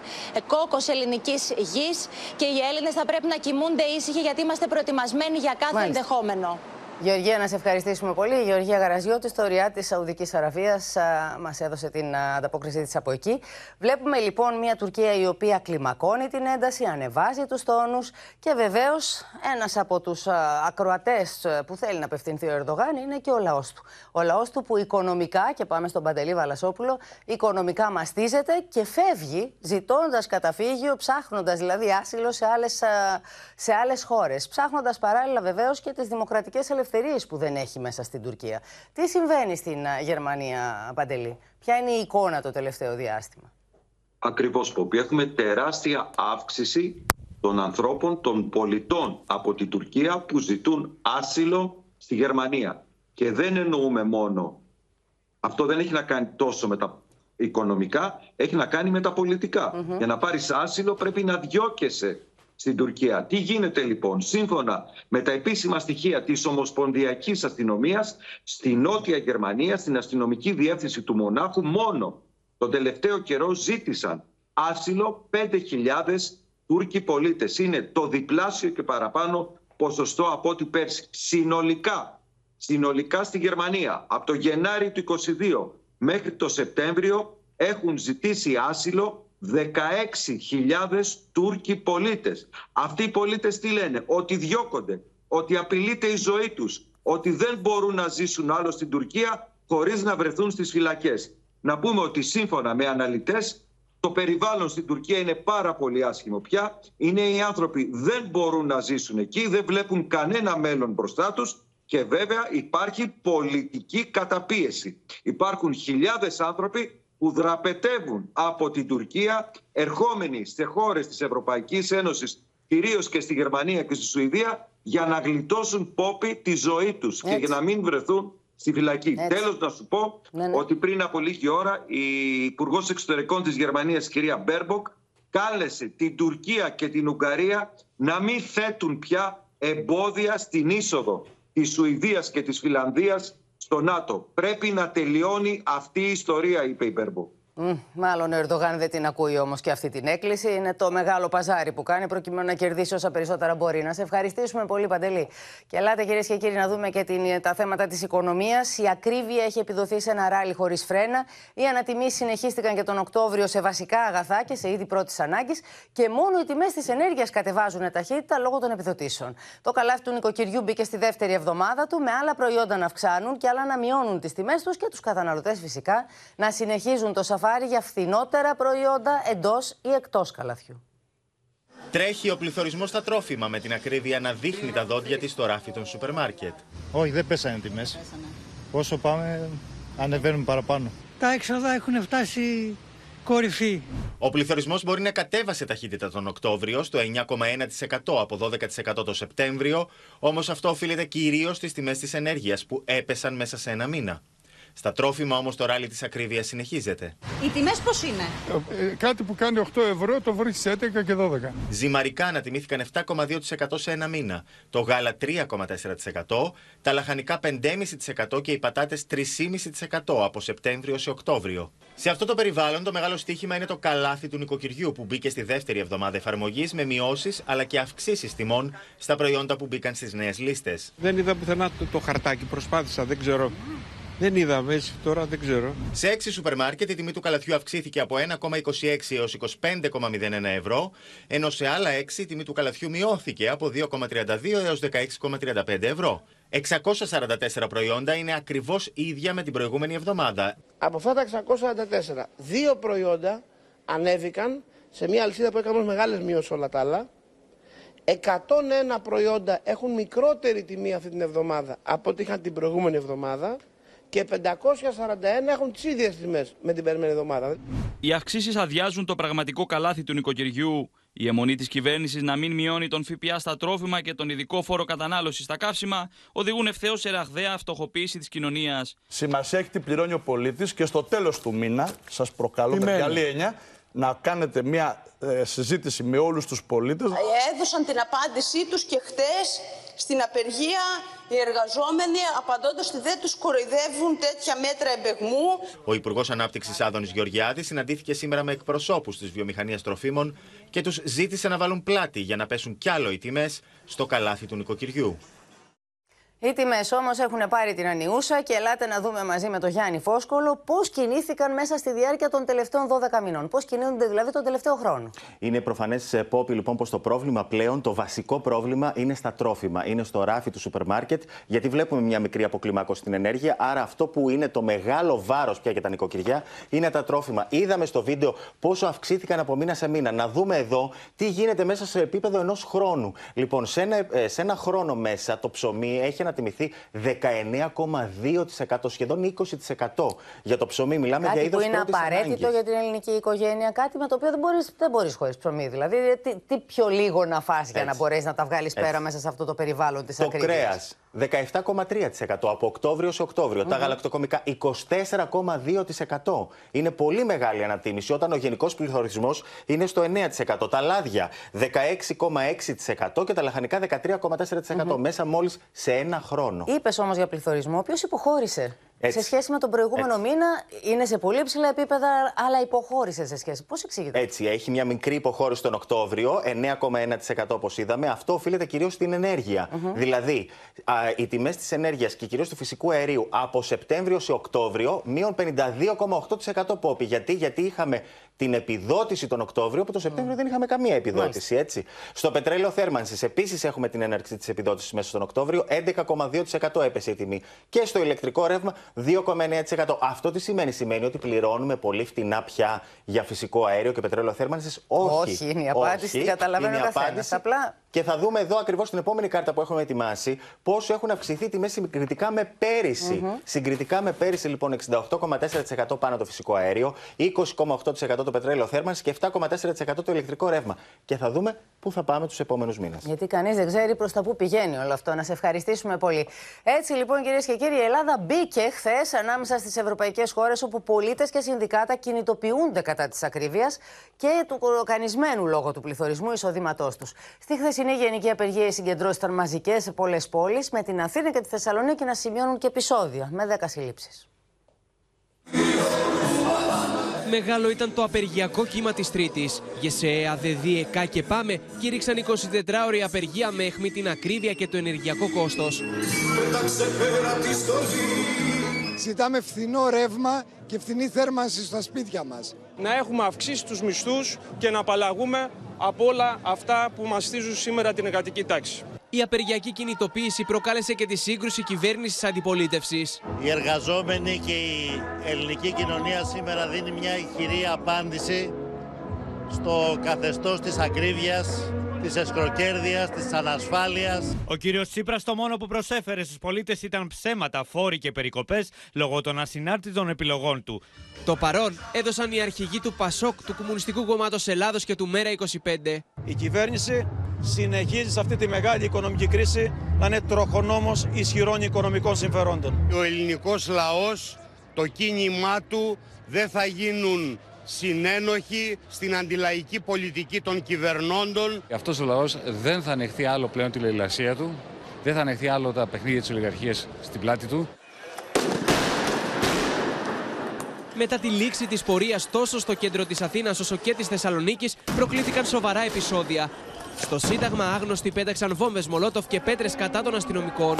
κόκο ελληνικής γης και οι Έλληνες θα πρέπει να κοιμούνται ήσυχοι γιατί είμαστε προετοιμασμένοι για κάθε ενδεχόμενο. Γεωργία, να σε ευχαριστήσουμε πολύ. Η Γεωργία Γαραζιώτη, στο ΡΙΑ της Σαουδικής Αραβίας, μας έδωσε την α, ανταπόκρισή της από εκεί. Βλέπουμε λοιπόν μια Τουρκία η οποία κλιμακώνει την ένταση, ανεβάζει τους τόνους και βεβαίως ένας από τους ακροατές που θέλει να απευθυνθεί ο Ερντογάν είναι και ο λαός του. Ο λαός του που οικονομικά, και πάμε στον Παντελή Βαλασόπουλο, οικονομικά μαστίζεται και φεύγει ζητώντας καταφύγιο, ψάχνοντας δηλαδή άσυλο σε άλλες σε άλλες χώρες. Ψάχνοντας παράλληλα βεβαίως και τις δημοκρατικές ελευθερίες που δεν έχει μέσα στην Τουρκία. Τι συμβαίνει στην Γερμανία, Παντελή, ποια είναι η εικόνα το τελευταίο διάστημα; Ακριβώς, Ποπή. Έχουμε τεράστια αύξηση των ανθρώπων, των πολιτών από την Τουρκία που ζητούν άσυλο στη Γερμανία. Και δεν εννοούμε μόνο, αυτό δεν έχει να κάνει τόσο με τα οικονομικά, έχει να κάνει με τα πολιτικά. Για να πάρεις άσυλο πρέπει να διώκεσαι στην Τουρκία. Τι γίνεται λοιπόν, σύμφωνα με τα επίσημα στοιχεία της Ομοσπονδιακής Αστυνομίας, στη Νότια Γερμανία, στην αστυνομική διεύθυνση του Μονάχου, μόνο τον τελευταίο καιρό ζήτησαν άσυλο 5.000 Τούρκοι πολίτες. Είναι το διπλάσιο και παραπάνω ποσοστό από ό,τι πέρσι. Συνολικά, συνολικά στη Γερμανία, από το Γενάρη του 2022 μέχρι το Σεπτέμβριο έχουν ζητήσει άσυλο 16.000 Τούρκοι πολίτες. Αυτοί οι πολίτες τι λένε, ότι διώκονται, ότι απειλείται η ζωή τους, ότι δεν μπορούν να ζήσουν άλλο στην Τουρκία χωρίς να βρεθούν στις φυλακές. Να πούμε ότι σύμφωνα με αναλυτές το περιβάλλον στην Τουρκία είναι πάρα πολύ άσχημο πια. Είναι οι άνθρωποι δεν μπορούν να ζήσουν εκεί, δεν βλέπουν κανένα μέλλον μπροστά τους και βέβαια υπάρχει πολιτική καταπίεση. Υπάρχουν χιλιάδες άνθρωποι που δραπετεύουν από την Τουρκία ερχόμενοι σε χώρες της Ευρωπαϊκής Ένωσης κυρίως και στη Γερμανία και στη Σουηδία για να γλιτώσουν πόπι τη ζωή τους και για να μην βρεθούν στη φυλακή. Έτσι. Τέλος να σου πω ναι, ναι. ότι πριν από λίγη ώρα η Υπουργός Εξωτερικών της Γερμανίας κυρία Μπέρμποκ κάλεσε την Τουρκία και την Ουγγαρία να μην θέτουν πια εμπόδια στην είσοδο της Σουηδίας και της Φιλανδίας στο ΝΑΤΟ. Πρέπει να τελειώνει αυτή η ιστορία, είπε η Μπέρμποκ. Mm, μάλλον ο Ερντογάν δεν την ακούει όμως και αυτή την έκκληση. Είναι το μεγάλο παζάρι που κάνει προκειμένου να κερδίσει όσα περισσότερα μπορεί. Να σε ευχαριστήσουμε πολύ, Παντελή. Και ελάτε, κυρίες και κύριοι, να δούμε και την, τα θέματα της οικονομίας. Η ακρίβεια έχει επιδοθεί σε ένα ράλι χωρίς φρένα. Οι ανατιμήσεις συνεχίστηκαν και τον Οκτώβριο σε βασικά αγαθά και σε είδη πρώτης ανάγκης. Και μόνο οι τιμές της ενέργειας κατεβάζουν ταχύτητα λόγω των επιδοτήσεων. Το καλάθι του νοικοκυριού μπήκε στη δεύτερη εβδομάδα του, με άλλα προϊόντα να αυξάνουν και άλλα να μειώνουν τις τιμές τους και τους καταναλωτές φυσικά να συνεχίζουν το σαφά για φθηνότερα προϊόντα εντός ή εκτός καλαθιού. Τρέχει ο πληθωρισμός στα τρόφιμα με την ακρίβεια να δείχνει τα δόντια της στο ράφι των σούπερ μάρκετ. Όχι, δεν πέσανε τιμές. Όσο πάμε, ανεβαίνουν παραπάνω. Τα έξοδα έχουν φτάσει κορυφή. Ο πληθωρισμός μπορεί να κατέβασε ταχύτητα τον Οκτώβριο στο 9,1% από 12% το Σεπτέμβριο, όμως αυτό οφείλεται κυρίως στις τιμές της ενέργειας που έπεσαν μέσα σε ένα μήνα. Στα τρόφιμα όμως το ράλι της ακρίβειας συνεχίζεται. Οι τιμές πώς είναι; Ε, κάτι που κάνει 8 ευρώ το βρεις σε 11 και 12. Ζυμαρικά ανατιμήθηκαν 7,2% σε ένα μήνα. Το γάλα 3,4%, τα λαχανικά 5,5% και οι πατάτες 3,5% από Σεπτέμβριο σε Οκτώβριο. Σε αυτό το περιβάλλον το μεγάλο στίχημα είναι το καλάθι του νοικοκυριού που μπήκε στη δεύτερη εβδομάδα εφαρμογής με μειώσεις αλλά και αυξήσεις τιμών στα προϊόντα που μπήκαν στις νέες λίστες. Δεν είδα πουθενά το, το χαρτάκι, προσπάθησα, δεν ξέρω. Δεν είδαμε έτσι, τώρα δεν ξέρω. Σε έξι σούπερ μάρκετ η τιμή του καλαθιού αυξήθηκε από 1,26 έως 25,01 ευρώ, ενώ σε άλλα έξι η τιμή του καλαθιού μειώθηκε από 2,32 έως 16,35 ευρώ. 644 προϊόντα είναι ακριβώς ίδια με την προηγούμενη εβδομάδα. Από αυτά τα 644, δύο προϊόντα ανέβηκαν σε μια αλυσίδα που έκανε μεγάλες μειώσεις όλα τα άλλα. 101 προϊόντα έχουν μικρότερη τιμή αυτή την εβδομάδα από ό,τι είχαν την προηγούμενη εβδομάδα και 541 έχουν τις ίδιες τιμές με την περμένη εβδομάδα. Οι αυξήσεις αδειάζουν το πραγματικό καλάθι του νοικοκυριού. Η αιμονή της κυβέρνησης να μην μειώνει τον ΦΠΑ στα τρόφιμα και τον ειδικό φόρο κατανάλωσης στα καύσιμα οδηγούν ευθέως σε ραγδαία φτωχοποίηση της κοινωνίας. Σημασία έχει τι πληρώνει ο πολίτης και στο τέλος του μήνα, σας προκαλώ με καλή έννοια, να κάνετε μια ε, συζήτηση με όλους τους πολίτες. Έδωσαν την απάντησή τους και χτες στην απεργία οι εργαζόμενοι απαντώντας ότι δεν τους κοροϊδεύουν τέτοια μέτρα εμπεγμού. Ο Υπουργός Ανάπτυξης Άδωνης Γεωργιάδης συναντήθηκε σήμερα με εκπροσώπους της βιομηχανίας τροφίμων και τους ζήτησε να βάλουν πλάτη για να πέσουν κι άλλο οι τιμές στο καλάθι του νοικοκυριού. Οι τιμές όμως έχουν πάρει την ανιούσα και ελάτε να δούμε μαζί με τον Γιάννη Φόσκολο πώς κινήθηκαν μέσα στη διάρκεια των τελευταίων 12 μηνών. Πώς κινούνται δηλαδή τον τελευταίο χρόνο. Είναι προφανές, Πόπη, λοιπόν, πως το πρόβλημα πλέον, το βασικό πρόβλημα είναι στα τρόφιμα. Είναι στο ράφι του σούπερ μάρκετ, γιατί βλέπουμε μια μικρή αποκλιμάκωση στην ενέργεια. Άρα αυτό που είναι το μεγάλο βάρος πια για τα νοικοκυριά είναι τα τρόφιμα. Είδαμε στο βίντεο πόσο αυξήθηκαν από μήνα σε μήνα. Να δούμε εδώ τι γίνεται μέσα σε επίπεδο ενός χρόνου. Λοιπόν, σε ένα, ε, σε ένα χρόνο μέσα το ψωμί έχει ανατιμηθεί 19,2%, σχεδόν 20% για το ψωμί. Μιλάμε κάτι για είδος που είναι απαραίτητο για την ελληνική οικογένεια, κάτι με το οποίο δεν μπορεί δεν μπορείς χωρίς ψωμί. Δηλαδή, τι, τι πιο λίγο να φας για να μπορέσει να τα βγάλεις πέρα μέσα σε αυτό το περιβάλλον της ακρίβειας; Το κρέα 17,3% από Οκτώβριο σε Οκτώβριο. Τα γαλακτοκομικά 24,2%. Είναι πολύ μεγάλη ανατίμηση όταν ο γενικός πληθωρισμός είναι στο 9%. Τα λάδια 16,6% και τα λαχανικά 13,4% μέσα μόλις σε ένα χρόνο. Είπες όμως για πληθωρισμό, ο οποίος υποχώρησε. Σε σχέση με τον προηγούμενο Έτσι. μήνα, είναι σε πολύ ψηλά επίπεδα, αλλά υποχώρησε σε σχέση. Πώς εξηγείται. Έτσι, έχει μια μικρή υποχώρηση τον Οκτώβριο, 9,1% όπως είδαμε. Αυτό οφείλεται κυρίως στην ενέργεια. Δηλαδή, α, οι τιμές της ενέργειας και κυρίως του φυσικού αερίου από Σεπτέμβριο σε Οκτώβριο μείον 52,8% πόπι. Γιατί, γιατί είχαμε την επιδότηση τον Οκτώβριο, που το Σεπτέμβριο δεν είχαμε καμία επιδότηση. Έτσι. Στο πετρέλαιο θέρμανσης επίσης έχουμε την έναρξη της επιδότησης μέσα στον Οκτώβριο, 11,2% έπεσε η τιμή. Και στο ηλεκτρικό ρεύμα 2,9%. Αυτό τι σημαίνει, σημαίνει ότι πληρώνουμε πολύ φτηνά πια για φυσικό αέριο και πετρέλαιο θέρμανσης; Όχι. Όχι, είναι η απάντηση, Όχι, καταλαβαίνω είναι απάντηση. Απλά και θα δούμε εδώ ακριβώς την επόμενη κάρτα που έχουμε ετοιμάσει πόσο έχουν αυξηθεί οι τιμές συγκριτικά με πέρυσι. Mm-hmm. Συγκριτικά με πέρυσι, λοιπόν, 68,4% πάνω το φυσικό αέριο, 20,8% το πετρέλαιο θέρμανση και 7,4% το ηλεκτρικό ρεύμα. Και θα δούμε πού θα πάμε τους επόμενους μήνες. Γιατί κανείς δεν ξέρει προς τα πού πηγαίνει όλο αυτό. Να σε ευχαριστήσουμε πολύ. Έτσι, λοιπόν, κυρίες και κύριοι, η Ελλάδα μπήκε χθες ανάμεσα στις ευρωπαϊκές χώρες όπου πολίτες και συνδικάτα κινητοποιούνται κατά της ακρίβειας και του κολοκανισμένου λόγω του πληθωρισμού εισοδήματός τους. Στη είναι η γενική απεργία. Οι συγκεντρώσεις ήταν μαζικές σε πολλές πόλεις, με την Αθήνα και τη Θεσσαλονίκη να σημειώνουν και επεισόδια με 10 συλλήψεις. Μεγάλο ήταν το απεργιακό κύμα της Τρίτης. ΓΕΣΕΑ, ΔΕΔΙ, ΕΚΑ και ΠΑΜΕ κήρυξαν 24ωρη απεργία με αιχμή την ακρίβεια και το ενεργειακό κόστος. Ζητάμε φθηνό ρεύμα και φθηνή θέρμανση στα σπίτια μας. Να έχουμε αυξήσει τους μισθούς και να απαλλαγούμε από όλα αυτά που μαστίζουν σήμερα την εργατική τάξη. Η απεργιακή κινητοποίηση προκάλεσε και τη σύγκρουση κυβέρνησης αντιπολίτευσης. Οι εργαζόμενοι και η ελληνική κοινωνία σήμερα δίνει μια ηχηρή απάντηση στο καθεστώς της ακρίβειας, της εσκροκέρδειας, της ανασφάλειας. Ο κύριος Τσίπρας το μόνο που προσέφερε στους πολίτες ήταν ψέματα, φόροι και περικοπές λόγω των ασυνάρτητων επιλογών του. Το παρόν έδωσαν οι αρχηγοί του ΠΑΣΟΚ, του Κομμουνιστικού Κομμάτος Ελλάδος και του ΜΕΡΑ 25. Η κυβέρνηση συνεχίζει σε αυτή τη μεγάλη οικονομική κρίση να είναι τροχονόμος ισχυρών οικονομικών συμφερόντων. Ο ελληνικός λαός, το κίνημά του δεν θα γίνουν συνένοχοι στην αντιλαϊκή πολιτική των κυβερνώντων. Αυτός ο λαός δεν θα ανεχθεί άλλο πλέον τη λαϊλασία του, δεν θα ανεχθεί άλλο τα παιχνίδια της ολιγαρχίας στην πλάτη του. Μετά τη λήξη της πορείας τόσο στο κέντρο της Αθήνας όσο και της Θεσσαλονίκης προκλήθηκαν σοβαρά επεισόδια. Στο Σύνταγμα άγνωστοι πέταξαν βόμβες Μολότοφ και πέτρες κατά των αστυνομικών.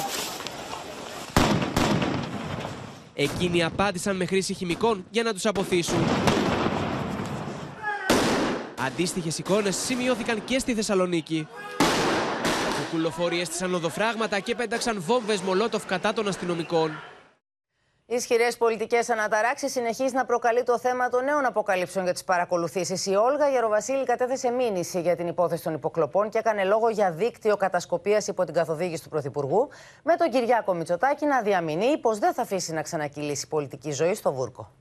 Εκείνοι απάντησαν με χρήση χημικών για να τους αποθήσουν. Αντίστοιχες εικόνες σημειώθηκαν και στη Θεσσαλονίκη. Οι έστησαν οδοφράγματα και πέταξαν βόμβες Μολότοφ κατά των αστυνομικών. Ισχυρές πολιτικές αναταράξεις συνεχίζει να προκαλεί το θέμα των νέων αποκαλύψεων για τις παρακολουθήσεις. Η Όλγα Γεροβασίλη κατέθεσε μήνυση για την υπόθεση των υποκλοπών και έκανε λόγο για δίκτυο κατασκοπίας υπό την καθοδήγηση του Πρωθυπουργού, με τον Κυριάκο Μητσοτάκη να διαμηνεί πως δεν θα αφήσει να ξανακυλήσει πολιτική ζωή στο Βούρκο.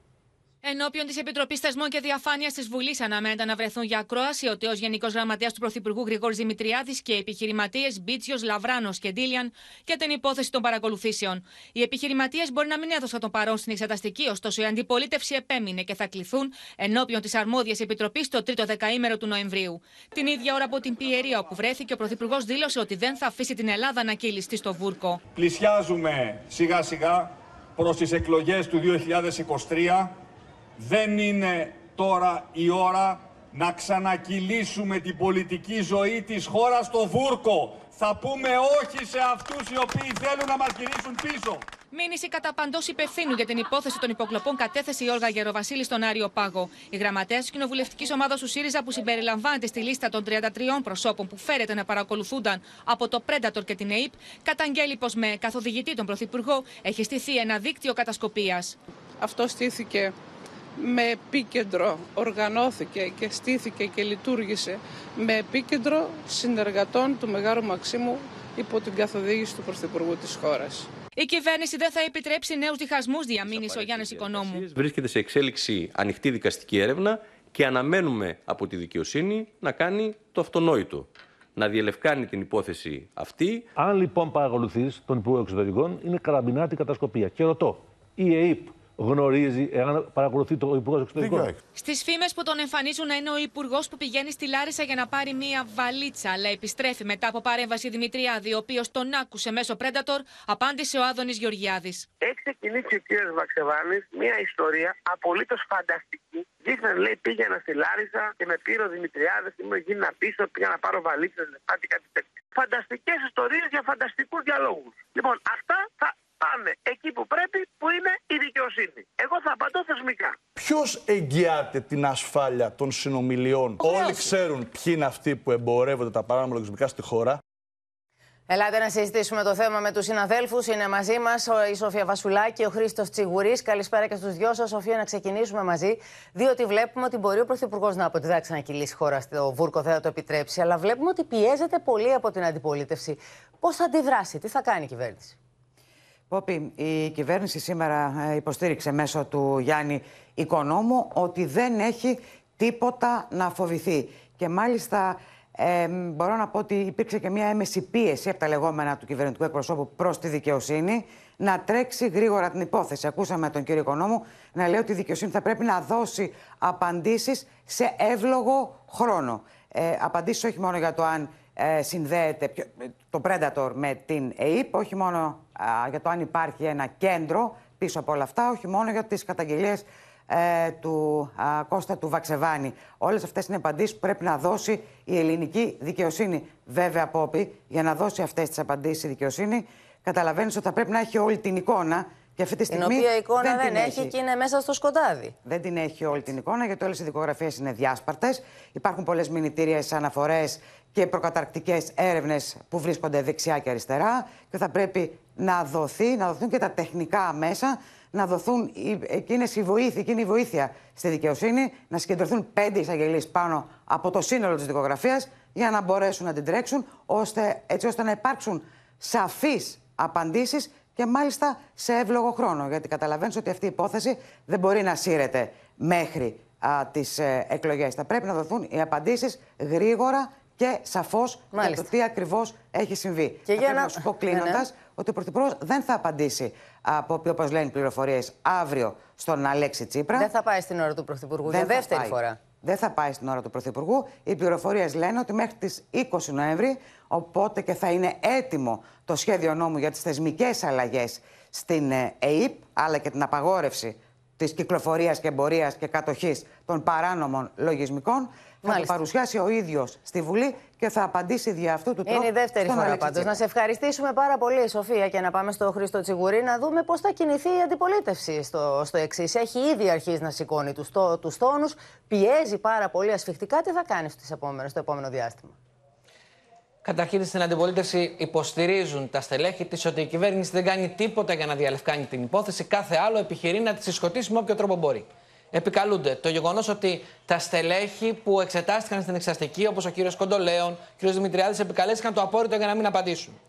Ενώπιον της Επιτροπής Θεσμών και Διαφάνειας της Βουλής, αναμένεται να βρεθούν για ακρόαση ο τέος Γενικός Γραμματέας του Πρωθυπουργού Γρηγόρη Δημητριάδης και οι επιχειρηματίες Μπίτσιος, Λαβράνος και Ντίλιαν για την υπόθεση των παρακολουθήσεων. Οι επιχειρηματίες μπορεί να μην έδωσαν τον παρόν στην εξεταστική, ωστόσο η αντιπολίτευση επέμεινε και θα κληθούν ενώπιον της αρμόδιας επιτροπής το τρίτο δεκαήμερο του Νοεμβρίου. Την ίδια ώρα από την Πιερία όπου βρέθηκε, ο Πρωθυπουργός δήλωσε ότι δεν θα αφήσει την Ελλάδα να κύλιστεί στο βούρκο. Πλησιάζουμε σιγά σιγά προς τις εκλογές του 2023 δεν είναι τώρα η ώρα να ξανακυλήσουμε την πολιτική ζωή της χώρας στο βούρκο. θα πούμε όχι σε αυτούς οι οποίοι θέλουν να μας γυρίσουν πίσω. Μήνυση κατά παντός υπευθύνου για την υπόθεση των υποκλοπών κατέθεσε η Όλγα Γεροβασίλη στον Άριο Πάγο. Η γραμματέας της κοινοβουλευτικής ομάδας του ΣΥΡΙΖΑ, που συμπεριλαμβάνεται στη λίστα των 33 προσώπων που φέρεται να παρακολουθούνταν από το Predator και την ΑΕΠ, καταγγέλει πως με καθοδηγητή τον Πρωθυπουργό έχει στηθεί ένα δίκτυο κατασκοπίας. Αυτό στήθηκε με επίκεντρο, οργανώθηκε και στήθηκε και λειτουργήσε με επίκεντρο συνεργατών του Μεγάλου Μαξίμου υπό την καθοδήγηση του Πρωθυπουργού της χώρας. Η κυβέρνηση δεν θα επιτρέψει νέους διχασμούς, διαμήνυσε ο Γιάννης Οικονόμου. Βρίσκεται σε εξέλιξη ανοιχτή δικαστική έρευνα και αναμένουμε από τη δικαιοσύνη να κάνει το αυτονόητο. Να διελευκάνει την υπόθεση αυτή. Αν λοιπόν παρακολουθείς τον Υπουργό Εξωτερικών, είναι καραμπινάτη κατασκοπία. Και ρωτώ, η ΕΕΠ γνωρίζει εάν παρακολουθεί το Υπουργός Εξωτερικών. Στις φήμες που τον εμφανίζουν να είναι ο Υπουργός που πηγαίνει στη Λάρισα για να πάρει μία βαλίτσα, αλλά επιστρέφει μετά από παρέμβαση Δημητριάδη, ο οποίος τον άκουσε μέσω Predator, απάντησε ο Άδωνης Γεωργιάδης. Έχει ξεκινήσει ο κ. Βαξεβάνης μία ιστορία απολύτως φανταστική. Δείχναν, λέει, πήγαινα στη Λάρισα και με πήρε ο Δημητριάδη και μου έγινα πίσω, πήγα να πάρω βαλίτσα, λεφτά και κάτι τέτοιο. Φανταστικές ιστορίες για φανταστικούς διαλόγους. Λοιπόν, αυτά θα πάμε εκεί που πρέπει, που είναι η δικαιοσύνη. Εγώ θα απαντώ θεσμικά. Ποιος εγγυάται την ασφάλεια των συνομιλιών; Όλοι ξέρουν ποιοι είναι αυτοί που εμπορεύονται τα παράνομα λογισμικά στη χώρα. Ελάτε να συζητήσουμε το θέμα με τους συναδέλφους. Είναι μαζί μας η Σοφία Βασουλάκη και ο Χρήστος Τσιγουρής. Καλησπέρα και στους δυο σας. Σοφία, να ξεκινήσουμε μαζί. Διότι βλέπουμε ότι μπορεί ο Πρωθυπουργός να αποδιδάξει να κυλήσει χώρα στο Βούρκο, δεν θα το επιτρέψει. Αλλά βλέπουμε ότι πιέζεται πολύ από την αντιπολίτευση. Πώς θα αντιδράσει, τι θα κάνει η κυβέρνηση; Πόπι, η κυβέρνηση σήμερα ε, υποστήριξε μέσω του Γιάννη Οικονόμου ότι δεν έχει τίποτα να φοβηθεί. Και μάλιστα ε, μπορώ να πω ότι υπήρξε και μια έμεση πίεση από τα λεγόμενα του κυβερνητικού εκπροσώπου προς τη δικαιοσύνη να τρέξει γρήγορα την υπόθεση. Ακούσαμε τον κύριο Οικονόμου να λέει ότι η δικαιοσύνη θα πρέπει να δώσει απαντήσεις σε εύλογο χρόνο. Ε, απαντήσεις όχι μόνο για το αν ε, συνδέεται το Predator με την ΕΕΠ, όχι μόνο για το αν υπάρχει ένα κέντρο πίσω από όλα αυτά, όχι μόνο για τις καταγγελίες ε, του Κώστα του Βαξεβάνη. Όλες αυτές είναι απαντήσεις που πρέπει να δώσει η ελληνική δικαιοσύνη. Βέβαια, Πόπη, για να δώσει αυτές τις απαντήσεις η δικαιοσύνη, καταλαβαίνεις ότι θα πρέπει να έχει όλη την εικόνα και αυτή τη στιγμή την οποία εικόνα δεν, δεν έχει. και είναι μέσα στο σκοτάδι. Δεν την έχει όλη την εικόνα, γιατί όλες οι δικογραφίες είναι διάσπαρτες. Υπάρχουν πολλές μηνυτήριες αναφορές και προκαταρκτικές έρευνες που βρίσκονται δεξιά και αριστερά. Και θα πρέπει να δοθεί, να δοθούν και τα τεχνικά μέσα, να δοθούν εκείνες η βοήθεια, εκείνη η βοήθεια στη δικαιοσύνη, να συγκεντρωθούν πέντε εισαγγελίε πάνω από το σύνολο της δικογραφίας για να μπορέσουν να την τρέξουν, ώστε, έτσι ώστε να υπάρξουν σαφείς απαντήσεις και μάλιστα σε εύλογο χρόνο. Γιατί καταλαβαίνεις ότι αυτή η υπόθεση δεν μπορεί να σύρεται μέχρι τις ε, εκλογές. Θα πρέπει να δοθούν οι απαντήσεις γρήγορα και σαφώς για το τι ακριβώς έχει συμβεί. Και θα για να... να σου πω κλείνοντας ναι, ναι. ότι ο Πρωθυπουργός δεν θα απαντήσει από όπως λένε οι πληροφορίες αύριο στον Αλέξη Τσίπρα. Δεν θα πάει στην ώρα του Πρωθυπουργού δεν για δεύτερη φορά. Δεν θα πάει στην ώρα του Πρωθυπουργού. Οι πληροφορίες λένε ότι μέχρι τις 20 Νοέμβρη, οπότε και θα είναι έτοιμο το σχέδιο νόμου για τις θεσμικές αλλαγές στην ε, ΕΕΠ, αλλά και την απαγόρευση της κυκλοφορίας και εμπορίας και κατοχής των παράνομων λογισμικών. Θα το παρουσιάσει ο ίδιος στη Βουλή και θα απαντήσει δια αυτού του τρόπου. Είναι η δεύτερη φορά πάντως. Να σε ευχαριστήσουμε πάρα πολύ, Σοφία, και να πάμε στο Χρήστο Τσιγουρή να δούμε πώς θα κινηθεί η αντιπολίτευση στο, στο εξής. Έχει ήδη αρχίσει να σηκώνει τους τους τόνους, πιέζει πάρα πολύ ασφιχτικά. Τι θα κάνει στις επόμενες, στο επόμενο διάστημα; Καταρχήν στην αντιπολίτευση υποστηρίζουν τα στελέχη της ότι η κυβέρνηση δεν κάνει τίποτα για να διαλευκάνει την υπόθεση. Κάθε άλλο επιχειρεί να τη συσχωτήσει με όποιο τρόπο μπορεί επικαλούνται. Το γεγονός ότι τα στελέχη που εξετάστηκαν στην εξαστική, όπως ο κύριος Κοντολέων, ο κύριος Δημητριάδης, επικαλέστηκαν το απόρριτο για να μην απαντήσουν.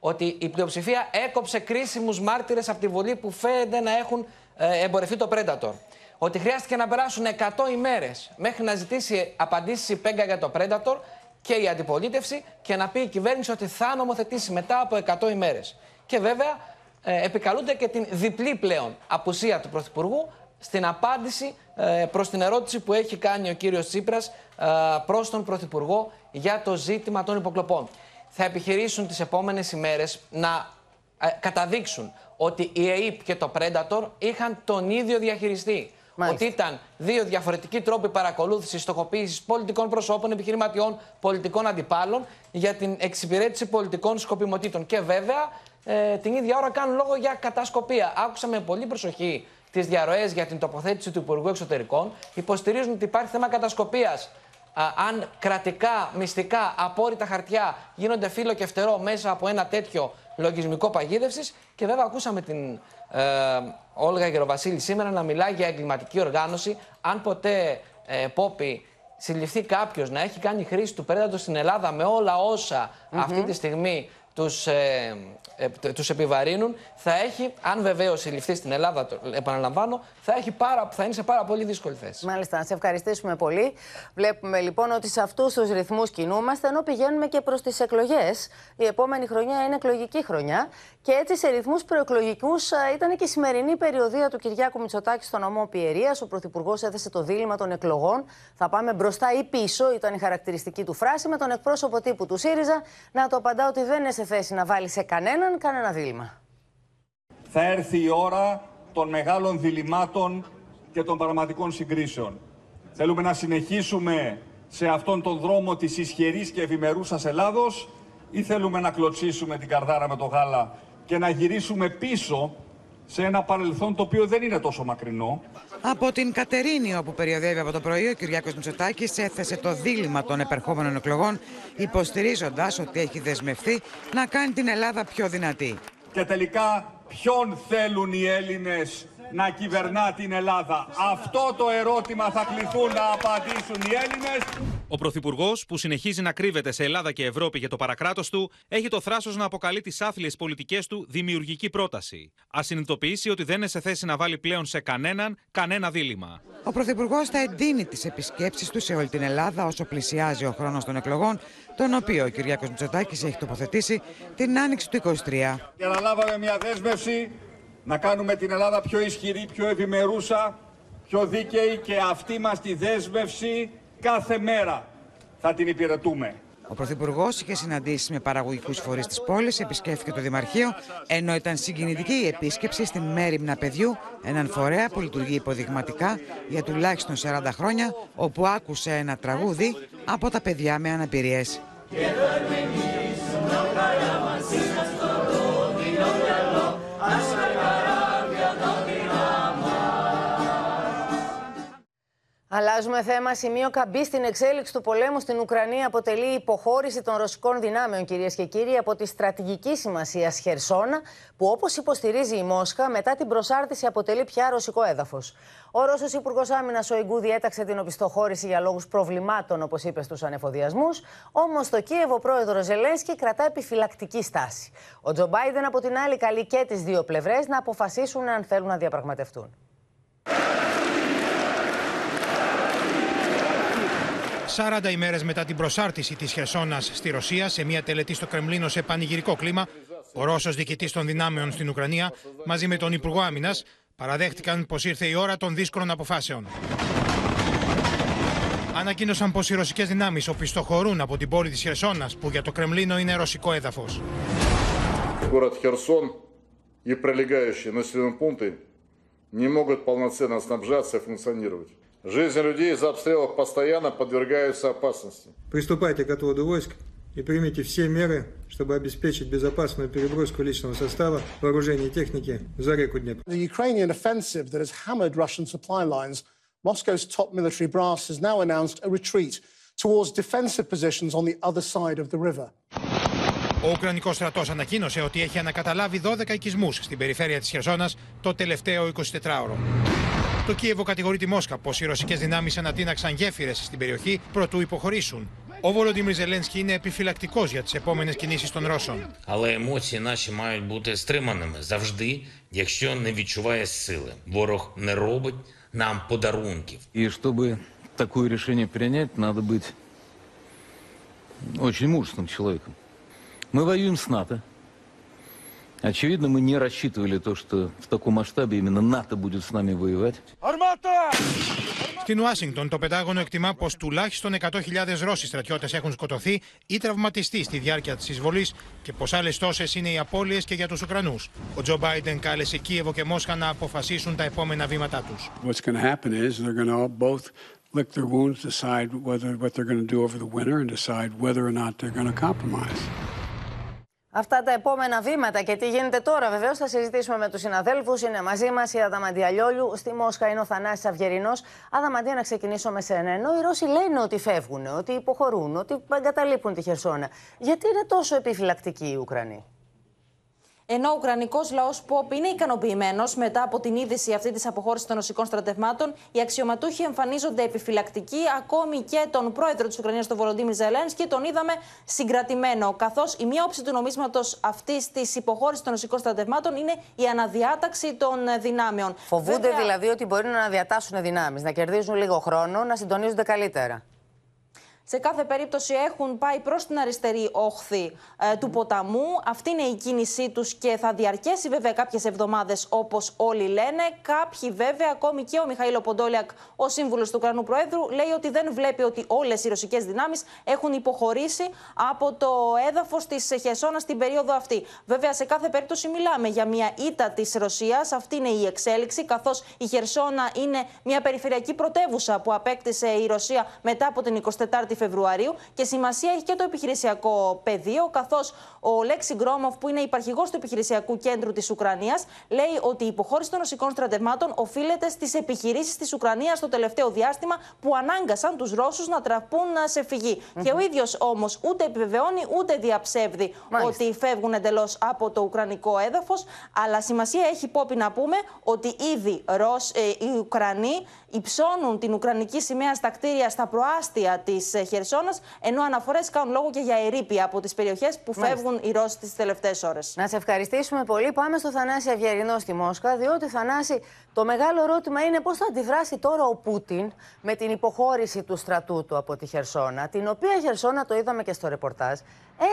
Ότι η πλειοψηφία έκοψε κρίσιμους μάρτυρες από τη Βουλή που φαίνεται να έχουν ε, εμπορευτεί το Predator. Ότι χρειάστηκε να περάσουν 100 ημέρες μέχρι να ζητήσει απαντήσεις η Πέγκα για το Predator και η αντιπολίτευση και να πει η κυβέρνηση ότι θα νομοθετήσει μετά από 100 ημέρες. Και βέβαια ε, επικαλούνται και την διπλή πλέον απουσία του Πρωθυπουργού στην απάντηση ε, προς την ερώτηση που έχει κάνει ο κύριος Τσίπρας ε, προς τον Πρωθυπουργό για το ζήτημα των υποκλοπών. Θα επιχειρήσουν τις επόμενες ημέρες να ε, καταδείξουν ότι η ΕΕΠ και το Predator είχαν τον ίδιο διαχειριστή. Ότι ήταν δύο διαφορετικοί τρόποι παρακολούθησης, στοχοποίησης πολιτικών προσώπων, επιχειρηματιών, πολιτικών αντιπάλων για την εξυπηρέτηση πολιτικών σκοπιμοτήτων. Και βέβαια ε, την ίδια ώρα κάνουν λόγο για κατασκοπία. Άκουσα με πολύ προσοχή τις διαρροές για την τοποθέτηση του Υπουργού Εξωτερικών. Υποστηρίζουν ότι υπάρχει θέμα κατασκοπίας αν κρατικά, μυστικά, απόρριτα χαρτιά γίνονται φύλλο και φτερό μέσα από ένα τέτοιο λογισμικό παγίδευσης. Και βέβαια, ακούσαμε την ε, Όλγα Γεροβασίλη σήμερα να μιλάει για εγκληματική οργάνωση. Αν ποτέ, ε, Πόπη, συλληφθεί κάποιος να έχει κάνει χρήση του πέραντο στην Ελλάδα με όλα όσα αυτή τη στιγμή τους, ε, ε, τους επιβαρύνουν, θα έχει, αν βεβαίως συλληφθεί στην Ελλάδα, το επαναλαμβάνω, θα, έχει πάρα, θα είναι σε πάρα πολύ δύσκολη θέση. Μάλιστα, να σε ευχαριστήσουμε πολύ. Βλέπουμε λοιπόν ότι σε αυτούς τους ρυθμούς κινούμαστε, ενώ πηγαίνουμε και προς τις εκλογές. Η επόμενη χρονιά είναι εκλογική χρονιά. Και έτσι σε ρυθμούς προεκλογικούς ήταν και η σημερινή περιοδία του Κυριάκου Μητσοτάκη στον νομό Πιερίας. Ο Πρωθυπουργός έθεσε το δίλημα των εκλογών. Θα πάμε μπροστά ή πίσω, ήταν η χαρακτηριστική του φράση, με τον εκπρόσωπο τύπου του ΣΥΡΙΖΑ να το απαντά ότι δεν είναι σε θέση να βάλει σε κανέναν κανένα δίλημα. Θα έρθει η ώρα των μεγάλων διλημάτων και των πραγματικών συγκρίσεων. Θέλουμε να συνεχίσουμε σε αυτόν τον δρόμο της ισχυρής και ευημερούσας Ελλάδος ή θέλουμε να κλωτσίσουμε την καρδάρα με το γάλα και να γυρίσουμε πίσω σε ένα παρελθόν το οποίο δεν είναι τόσο μακρινό. Από την Κατερίνη, όπου περιοδεύει από το πρωί, ο Κυριάκος Μητσοτάκης έθεσε το δίλημα των επερχόμενων εκλογών, υποστηρίζοντας ότι έχει δεσμευθεί να κάνει την Ελλάδα πιο δυνατή. Και τελικά, ποιον θέλουν οι Έλληνες να κυβερνά την Ελλάδα. Αυτό το ερώτημα θα κληθούν να απαντήσουν οι Έλληνες. Ο Πρωθυπουργός, που συνεχίζει να κρύβεται σε Ελλάδα και Ευρώπη για το παρακράτος του, έχει το θράσος να αποκαλεί τις άθλιες πολιτικές του δημιουργική πρόταση. Α συνειδητοποιήσει ότι δεν είναι σε θέση να βάλει πλέον σε κανέναν κανένα δίλημα. Ο Πρωθυπουργός θα εντείνει τις επισκέψεις του σε όλη την Ελλάδα όσο πλησιάζει ο χρόνος των εκλογών, τον οποίο ο Κυριάκος Μητσοτάκης έχει τοποθετήσει την άνοιξη του 23. Και αναλάβαμε μια δέσμευση να κάνουμε την Ελλάδα πιο ισχυρή, πιο ευημερούσα, πιο δίκαιη και αυτή μας τη δέσμευση κάθε μέρα θα την υπηρετούμε. Ο Πρωθυπουργός είχε συναντήσει με παραγωγικούς φορείς της πόλης, επισκέφθηκε το Δημαρχείο, ενώ ήταν συγκινητική η επίσκεψη στην Μέριμνα Παιδιού, έναν φορέα που λειτουργεί υποδειγματικά για τουλάχιστον 40 χρόνια, όπου άκουσε ένα τραγούδι από τα παιδιά με αναπηρίες. Αλλάζουμε θέμα. Σημείο καμπή στην εξέλιξη του πολέμου στην Ουκρανία αποτελεί υποχώρηση των ρωσικών δυνάμεων, κυρίες και κύριοι, από τη στρατηγική σημασία Χερσόνα, που όπως υποστηρίζει η Μόσχα, μετά την προσάρτηση αποτελεί πια ρωσικό έδαφος. Ο Ρώσος Υπουργός Άμυνας ο Ιγκού διέταξε την οπισθοχώρηση για λόγους προβλημάτων, όπως είπες, στους ανεφοδιασμούς. Όμως στο Κίεβο, ο πρόεδρος Ζελένσκι κρατά επιφυλακτική στάση. Ο Τζο Μπάιντεν, από την άλλη, καλεί και τις δύο πλευρές να αποφασίσουν αν θέλουν να διαπραγματευτούν. 40 ημέρε μετά την προσάρτηση τη Χερσόνα στη Ρωσία, σε μια τελετή στο Κρεμλίνο σε πανηγυρικό κλίμα, ο Ρώσο διοικητή των δυνάμεων στην Ουκρανία, μαζί με τον Υπουργό Άμυνα, παραδέχτηκαν πω ήρθε η ώρα των δύσκολων αποφάσεων. Ανακοίνωσαν πω οι ρωσικέ δυνάμει οπισθοχωρούν από την πόλη τη Χερσόνα, που για το Κρεμλίνο είναι ρωσικό έδαφο. Город Херсон и прилегающие населенные пункты не могут полноценно снабжаться и функционировать. Жизнь людей из обстрелов постоянно подвергаются опасности. Приступайте к отводу войск и примите все меры, чтобы обеспечить безопасную переброску личного состава, вооружения и техники за реку Днепр. The Ukrainian offensive that has hammered Russian supply lines, Moscow's top military brass has now announced a retreat towards defensive positions on the other side of the river. Ο Ουκρανικό στρατό ανακοίνωσε ότι έχει ανακαταλάβει 12 οικισμού στην περιφέρεια τη Χερσόνα το τελευταίο 24ωρο. Το Κίεβο κατηγορεί τη Μόσχα πω οι ρωσικέ δυνάμει ανατείναξαν γέφυρε στην περιοχή προτού υποχωρήσουν. Ο Βολοντίμιρ Ζελένσκι είναι επιφυλακτικό για τι επόμενε κινήσει των Ρώσων. Але емоції наші мають бути стриманими завжди, якщо не відчуває сили. Ворог не робить нам подарунків. И чтобы такое решение принять, надо быть очень мужественным человеком. Мы воюем с НАТО. Очевидно, мы не рассчитывали то, что в таком масштабе именно НАТО будет с нами воевать. Στην Ουάσιγκτον, το Πεντάγωνο εκτιμά πω τουλάχιστον 100.000 Ρώσοι στρατιώτε έχουν σκοτωθεί ή τραυματιστεί στη διάρκεια τη εισβολή και πω άλλε τόσε είναι οι απώλειε και για του Ουκρανού. Ο Τζο Μπάιντεν κάλεσε Κίεβο και Μόσχα να αποφασίσουν τα επόμενα βήματά του. What's going to happen is they're going to both lick their wounds, decide whether what they're going to do over the winter, and decide whether or not they're going to compromise. Αυτά τα επόμενα βήματα και τι γίνεται τώρα, βεβαίως θα συζητήσουμε με τους συναδέλφους. Είναι μαζί μας η Αδαμαντία Λιόλιου. Στη Μόσχα είναι ο Θανάσης Αυγερινός. Αδαμαντία, να ξεκινήσω με σένα. Ενώ οι Ρώσοι λένε ότι φεύγουν, ότι υποχωρούν, ότι εγκαταλείπουν τη Χερσόνα. Γιατί είναι τόσο επιφυλακτικοί οι Ουκρανοί; Ενώ ο Ουκρανικός λαός Ποπ είναι ικανοποιημένος μετά από την είδηση αυτή της αποχώρησης των ρωσικών στρατευμάτων, οι αξιωματούχοι εμφανίζονται επιφυλακτικοί. Ακόμη και τον πρόεδρο της Ουκρανίας, τον Βολοντίμιρ Ζελένσκι, τον είδαμε συγκρατημένο. Καθώς η μία όψη του νομίσματος αυτής της υποχώρησης των ρωσικών στρατευμάτων είναι η αναδιάταξη των δυνάμεων. Φοβούνται Βέβαια... δηλαδή ότι μπορεί να αναδιατάσσουν δυνάμεις, να κερδίζουν λίγο χρόνο, να συντονίζονται καλύτερα σε κάθε περίπτωση έχουν πάει προς την αριστερή όχθη ε, του ποταμού. Αυτή είναι η κίνησή τους και θα διαρκέσει βέβαια κάποιες εβδομάδες όπως όλοι λένε. Κάποιοι βέβαια, ακόμη και ο Μιχαήλο Ποντόλιακ, ο σύμβουλος του Ουκρανού Προέδρου, λέει ότι δεν βλέπει ότι όλες οι ρωσικές δυνάμεις έχουν υποχωρήσει από το έδαφος της Χεσόνα στην περίοδο αυτή. Βέβαια, σε κάθε περίπτωση μιλάμε για μια ήττα της Ρωσίας. Αυτή είναι η εξέλιξη, καθώς η Χερσόνα είναι μια περιφερειακή πρωτεύουσα που απέκτησε η Ρωσία μετά από την 24η Φεβρουαρίου και σημασία έχει και το επιχειρησιακό πεδίο, καθώς ο Λέξη Γκρόμοφ, που είναι υπαρχηγός του επιχειρησιακού κέντρου της Ουκρανίας, λέει ότι η υποχώρηση των ρωσικών στρατευμάτων οφείλεται στις επιχειρήσεις της Ουκρανίας το τελευταίο διάστημα που ανάγκασαν τους Ρώσους να τραπούν σε φυγή. Και ο ίδιος όμως ούτε επιβεβαιώνει ούτε διαψεύδει ότι φεύγουν εντελώς από το Ουκρανικό έδαφος. Αλλά σημασία έχει πόπι να πούμε ότι ήδη Ρωσ, ε, οι Ουκρανοί υψώνουν την Ουκρανική σημαία στα κτίρια στα προάστια της ε, Χερσόνας, ενώ αναφορές κάνουν λόγο και για ερήπια από τις περιοχές που φεύγουν οι Ρώσοι τις τελευταίες ώρες. Να σε ευχαριστήσουμε πολύ. Πάμε στο Θανάση Αυγερινό στη Μόσχα, διότι Θανάση, το μεγάλο ερώτημα είναι πώς θα αντιδράσει τώρα ο Πούτιν με την υποχώρηση του στρατού του από τη Χερσόνα, την οποία Χερσόνα το είδαμε και στο ρεπορτάζ,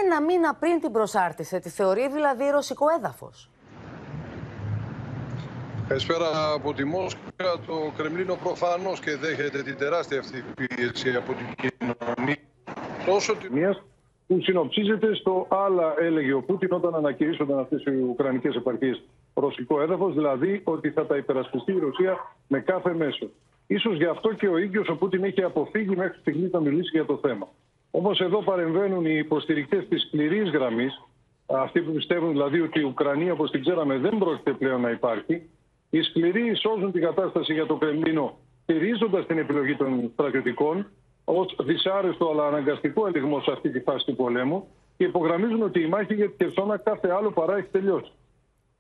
ένα μήνα πριν την προσάρτησε. Τη θεωρεί δηλαδή ρωσικό έδαφος. Καλησπέρα από τη Μόσχα. Το Κρεμλίνο προφανώς και δέχεται την τεράστια αυτή πίεση από την κοινωνία. Τόσο τη... Μίας που συνοψίζεται στο άλλα έλεγε ο Πούτιν όταν ανακηρύσσονταν αυτές οι ουκρανικές επαρχίες ρωσικό έδαφος, δηλαδή ότι θα τα υπερασπιστεί η Ρωσία με κάθε μέσο. Ίσως γι' αυτό και ο ίδιος ο Πούτιν έχει αποφύγει μέχρι στιγμή να μιλήσει για το θέμα. Όμως εδώ παρεμβαίνουν οι υποστηρικτές της σκληρής γραμμής, αυτοί που πιστεύουν δηλαδή ότι η Ουκρανία, όπως την ξέραμε, δεν πρόκειται πλέον να υπάρχει, οι σκληροί σώζουν την κατάσταση για το Κρεμλίνο, στηρίζοντας την επιλογή των στρατιωτικών ως δυσάρεστο αλλά αναγκαστικό ελιγμό σε αυτή τη φάση του πολέμου και υπογραμμίζουν ότι η μάχη για τη Χερσόνα κάθε άλλο παρά έχει τελειώσει.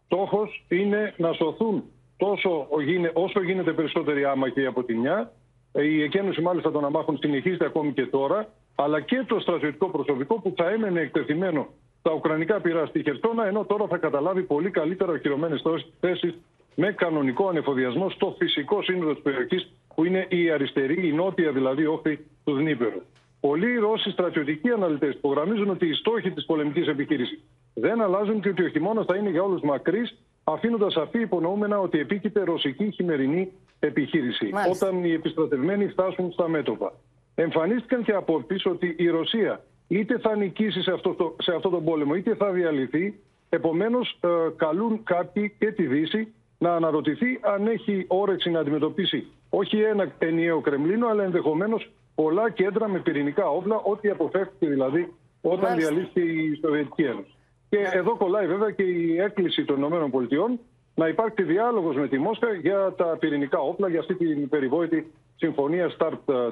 Στόχος είναι να σωθούν τόσο, όσο γίνεται περισσότεροι άμαχοι από τη μια. Η εκένωση μάλιστα των αμάχων συνεχίζεται ακόμη και τώρα, αλλά και το στρατιωτικό προσωπικό που θα έμενε εκτεθειμένο στα ουκρανικά πυρά στη Χερσόνα, ενώ τώρα θα καταλάβει πολύ καλύτερα οχυρωμένες θέσεις με κανονικό ανεφοδιασμό στο φυσικό σύνολο της περιοχής που είναι η αριστερή, η νότια δηλαδή όχθη του Δνήπερου. Πολλοί Ρώσοι στρατιωτικοί αναλυτές υπογραμμίζουν ότι οι στόχοι της πολεμικής επιχείρησης δεν αλλάζουν και ότι ο χειμώνας θα είναι για όλους μακρύς, αφήνοντας αφή υπονοούμενα ότι επίκειται ρωσική χειμερινή επιχείρηση, Μάλιστα. όταν οι επιστρατευμένοι φτάσουν στα μέτωπα. Εμφανίστηκαν και απόψεις ότι η Ρωσία είτε θα νικήσει σε αυτό, το, σε αυτό τον πόλεμο, είτε θα διαλυθεί. Επομένως, ε, καλούν κάποιοι και τη Δύση να αναρωτηθεί αν έχει όρεξη να αντιμετωπίσει όχι ένα ενιαίο Κρεμλίνο, αλλά ενδεχομένως πολλά κέντρα με πυρηνικά όπλα, ό,τι αποφεύγεται δηλαδή όταν διαλύθηκε η Σοβιετική Ένωση. Και ναι. εδώ κολλάει βέβαια και η έκκληση των ΗΠΑ να υπάρξει διάλογος με τη Μόσχα για τα πυρηνικά όπλα, για αυτή την περιβόητη συμφωνία START 3.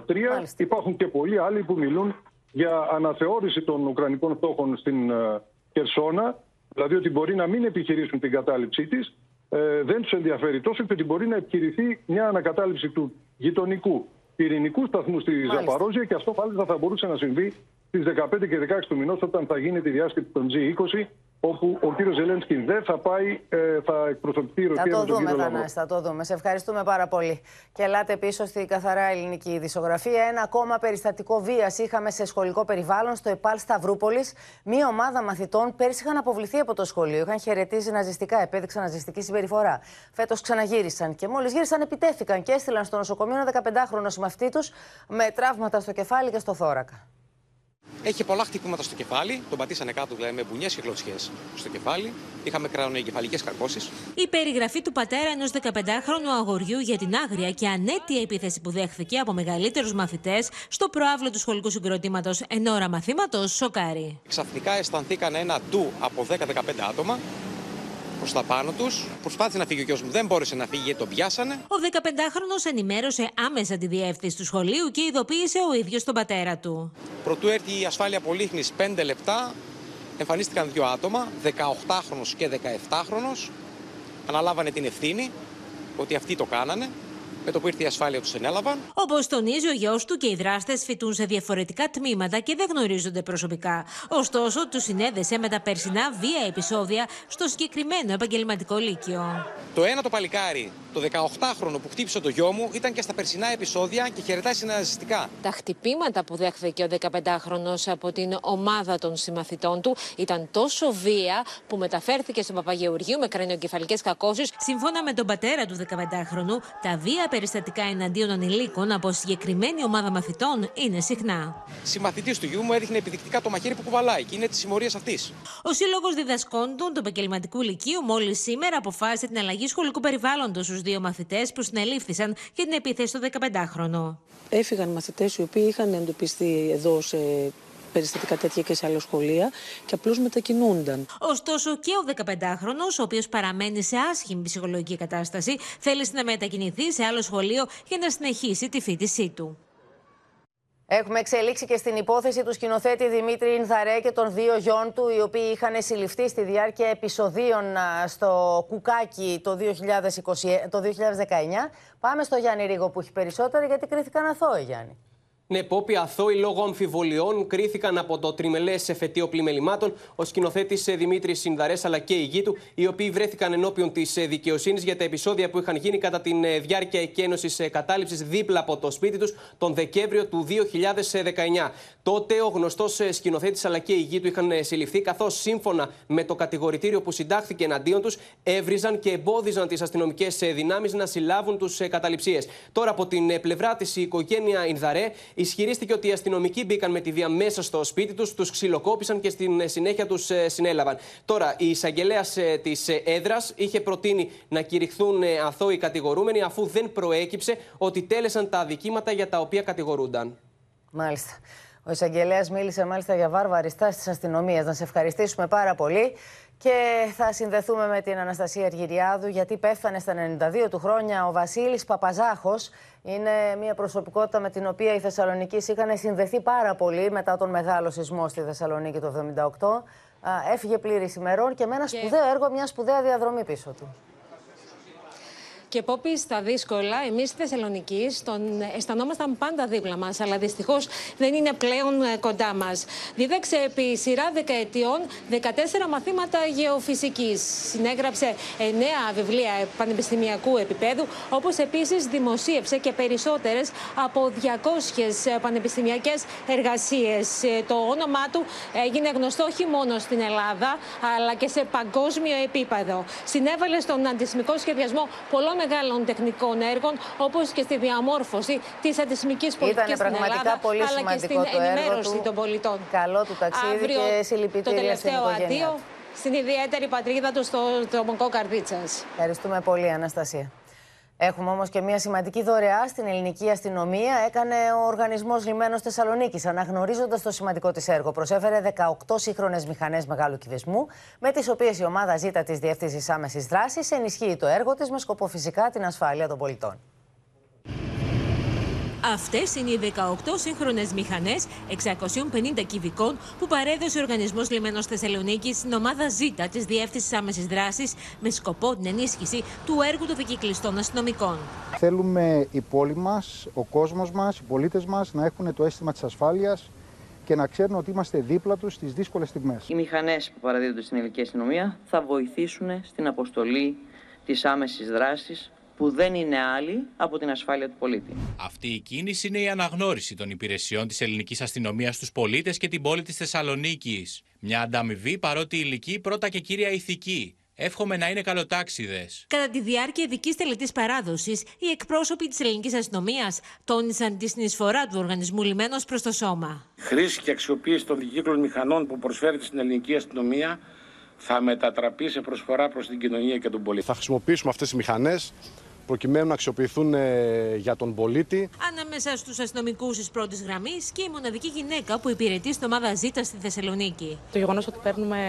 Υπάρχουν και πολλοί άλλοι που μιλούν για αναθεώρηση των Ουκρανικών στόχων στην ε, Χερσόνα, δηλαδή ότι μπορεί να μην επιχειρήσουν την κατάληψή της, ε, δεν τους ενδιαφέρει τόσο και ότι μπορεί να επιχειρηθεί μια ανακατάληψη του γειτονικού πυρηνικού σταθμού στη Ζαπαρόζια και αυτό πάλι θα μπορούσε να συμβεί στις 15 και 16 του μηνός όταν θα γίνει τη διάσκεψη των G20 όπου ο κύριος Ζελένσκι δεν θα πάει, ε, θα εκπροσωπηθεί η Ρωσία θα το με τον δούμε, κύριο Θανάση, θα το δούμε. Σε ευχαριστούμε πάρα πολύ. Και ελάτε πίσω στη καθαρά ελληνική ειδησογραφία. Ένα ακόμα περιστατικό βίας είχαμε σε σχολικό περιβάλλον στο ΕΠΑΛ Σταυρούπολης. Μία ομάδα μαθητών πέρσι είχαν αποβληθεί από το σχολείο. Είχαν χαιρετίζει ναζιστικά, επέδειξαν ναζιστική συμπεριφορά. Φέτος ξαναγύρισαν και μόλις γύρισαν επιτέθηκαν και έστειλαν στο νοσοκομείο ένα 15χρονο συμμαθητή τους με τραύματα στο κεφάλι και στο θώρακα. Έχει πολλά χτυπήματα στο κεφάλι. Τον πατήσανε κάτω δηλαδή με μπουνιές και κλωτσιές στο κεφάλι. Είχαμε κρανοεγκεφαλικέ καρκώσει. Η περιγραφή του πατέρα ενός 15χρονου αγοριού για την άγρια και ανέτεια επίθεση που δέχθηκε από μεγαλύτερους μαθητές στο προάβλο του σχολικού συγκροτήματος εν ώρα μαθήματος σοκάρει. Ξαφνικά αισθανθήκαν ένα του από 10-15 άτομα προς τα πάνω τους. Προσπάθησε να φύγει ο γιος μου, δεν μπόρεσε να φύγει γιατί τον πιάσανε. Ο 15χρονο ενημέρωσε άμεσα τη διεύθυνση του σχολείου και ειδοποίησε ο ίδιος τον πατέρα του. Προτού έρθει η ασφάλεια πολύχνης 5 λεπτά, εμφανίστηκαν δύο άτομα, 18χρονο και 17χρονο. Αναλάβανε την ευθύνη ότι αυτοί το κάνανε. Με το που ήρθε η ασφάλεια τους ενέλαβαν. Όπως τονίζει ο γιος του και οι δράστες φοιτούν σε διαφορετικά τμήματα και δεν γνωρίζονται προσωπικά. Ωστόσο, τους συνέδεσε με τα περσινά βία επεισόδια στο συγκεκριμένο επαγγελματικό λύκειο. Το ένα το παλικάρι, το 18χρονο που χτύπησε το γιο μου, ήταν και στα περσινά επεισόδια και χαιρετάει συναναζιστικά. Τα χτυπήματα που δέχθηκε ο 15χρονο από την ομάδα των συμμαθητών του ήταν τόσο βία που μεταφέρθηκε στο Παπαγεωργείο με κρανιοκεφαλικές κακώσεις. Σύμφωνα με τον πατέρα του 15χρονου, τα βία περιστατικά εναντίον ανηλίκων από συγκεκριμένη ομάδα μαθητών είναι συχνά. Συμμαθητής του γιού μου έδειχνε επιδεικτικά το μαχαίρι που κουβαλάει και είναι της συμμορίας αυτής. Ο Σύλλογος Διδασκόντων του Επαγγελματικού Λυκείου μόλις σήμερα αποφάσισε την αλλαγή σχολικού περιβάλλοντος στους δύο μαθητές που συνελήφθησαν για την επίθεση στο 15χρονο. Έφυγαν μαθητές οι οποίοι είχαν εντοπιστεί εδώ σε περιστατικά τέτοια και σε άλλα σχολεία και απλώς μετακινούνταν. Ωστόσο και ο 15χρονο, ο οποίος παραμένει σε άσχημη ψυχολογική κατάσταση, θέλει να μετακινηθεί σε άλλο σχολείο για να συνεχίσει τη φοιτησή του. Έχουμε εξελίξει και στην υπόθεση του σκηνοθέτη Δημήτρη Ινθαρέ και των δύο γιών του, οι οποίοι είχαν συλληφθεί στη διάρκεια επεισοδίων στο Κουκάκι το, 2020, το 2019. Πάμε στο Γιάννη Ρίγο που έχει περισσότερα, γιατί κρίθηκαν αθώοι, Γιάννη. Ναι, Πόπι, αθώοι λόγω αμφιβολιών κρίθηκαν από το τριμελές εφετείο πλημελημάτων ο σκηνοθέτης Δημήτρης Συνδαρές αλλά και η γη του, οι οποίοι βρέθηκαν ενώπιον της δικαιοσύνης για τα επεισόδια που είχαν γίνει κατά τη διάρκεια εκένωσης κατάληψης δίπλα από το σπίτι τους τον Δεκέμβριο του 2019. Τότε ο γνωστός σκηνοθέτης αλλά και η γη του είχαν συλληφθεί, καθώς σύμφωνα με το κατηγορητήριο που συντάχθηκε εναντίον τους, έβριζαν και εμπόδιζαν τις αστυνομικές δυνάμεις να συλλάβουν τους καταληψίες. Τώρα από την πλευρά της η οικογένεια Ινδαρέ ισχυρίστηκε ότι οι αστυνομικοί μπήκαν με τη βία μέσα στο σπίτι τους, τους ξυλοκόπησαν και στην συνέχεια τους συνέλαβαν. Τώρα, η εισαγγελέας της έδρας είχε προτείνει να κηρυχθούν αθώοι κατηγορούμενοι, αφού δεν προέκυψε ότι τέλεσαν τα αδικήματα για τα οποία κατηγορούνταν. Μάλιστα. Ο εισαγγελέας μίλησε μάλιστα για βάρβαρη στάση τη αστυνομία. Να σε ευχαριστήσουμε πάρα πολύ. Και θα συνδεθούμε με την Αναστασία Αργυριάδου, γιατί πέθανε στα 92 του χρόνια ο Βασίλης Παπαζάχος. Είναι μια προσωπικότητα με την οποία οι Θεσσαλονίκη είχαν συνδεθεί πάρα πολύ μετά τον μεγάλο σεισμό στη Θεσσαλονίκη το 1978. Έφυγε πλήρης ημερών και με ένα σπουδαίο έργο, μια σπουδαία διαδρομή πίσω του. Και Πόπη, στα δύσκολα, εμείς στη Θεσσαλονίκη τον αισθανόμασταν πάντα δίπλα μας, αλλά δυστυχώς δεν είναι πλέον ε, κοντά μας. Δίδαξε επί σειρά δεκαετιών 14 μαθήματα γεωφυσικής. Συνέγραψε 9 βιβλία πανεπιστημιακού επίπεδου, όπως επίσης δημοσίευσε και περισσότερες από 200 πανεπιστημιακές εργασίες. Ε, το όνομά του έγινε γνωστό όχι μόνο στην Ελλάδα, αλλά και σε παγκόσμιο επίπεδο. Συνέβαλε στον αντισημικό σχεδιασμό πολλών μεγάλων τεχνικών έργων, όπως και στη διαμόρφωση της αντισημική πολιτικής στην Ελλάδα, πολύ αλλά και στην το ενημέρωση του. των πολιτών. Καλό του ταξίδι Αύριο, και συλληπιτήρια Το τελευταίο στην αντίο στην ιδιαίτερη πατρίδα του στο Τρομοκό Καρδίτσας. Ευχαριστούμε πολύ, Αναστασία. Έχουμε όμως και μια σημαντική δωρεά στην ελληνική αστυνομία. Έκανε ο Οργανισμός Λιμένος Θεσσαλονίκης, αναγνωρίζοντας το σημαντικό της έργο. Προσέφερε 18 σύγχρονες μηχανές μεγάλου κυβισμού, με τις οποίες η ομάδα ζήτα της Διεύθυνση Άμεσης Δράσης ενισχύει το έργο της με σκοπό φυσικά την ασφάλεια των πολιτών. Αυτές είναι οι 18 σύγχρονες μηχανές 650 κυβικών που παρέδωσε ο Οργανισμός Λιμένο Θεσσαλονίκης στην ομάδα ΖΙΤΑ της Διεύθυνσης Άμεσης Δράσης με σκοπό την ενίσχυση του έργου των δικυκλιστών αστυνομικών. Θέλουμε η πόλη μας, ο κόσμος μας, οι πολίτες μας να έχουν το αίσθημα της ασφάλειας και να ξέρουν ότι είμαστε δίπλα τους στις δύσκολες στιγμές. Οι μηχανές που παραδίδονται στην ελληνική αστυνομία θα βοηθήσουν στην αποστολή της άμεσης δράσης που δεν είναι άλλη από την ασφάλεια του πολίτη. Αυτή η κίνηση είναι η αναγνώριση των υπηρεσιών της ελληνικής αστυνομίας στους πολίτες και την πόλη της Θεσσαλονίκης. Μια ανταμοιβή παρότι ηλική πρώτα και κύρια ηθική. Εύχομαι να είναι καλοτάξιδες. Κατά τη διάρκεια ειδικής τελετής παράδοσης, οι εκπρόσωποι της ελληνικής αστυνομίας τόνισαν τη συνεισφορά του οργανισμού λιμένος προς το σώμα. Χρήση και αξιοποίηση των δικύκλων μηχανών που προσφέρεται στην ελληνική αστυνομία θα μετατραπεί σε προσφορά προς την κοινωνία και τον πολίτη. Θα χρησιμοποιήσουμε αυτές τις μηχανές προκειμένου να αξιοποιηθούν ε, για τον πολίτη. Ανάμεσα στους αστυνομικούς της πρώτης γραμμής και η μοναδική γυναίκα που υπηρετεί στην ομάδα Z στη Θεσσαλονίκη. Το γεγονός ότι παίρνουμε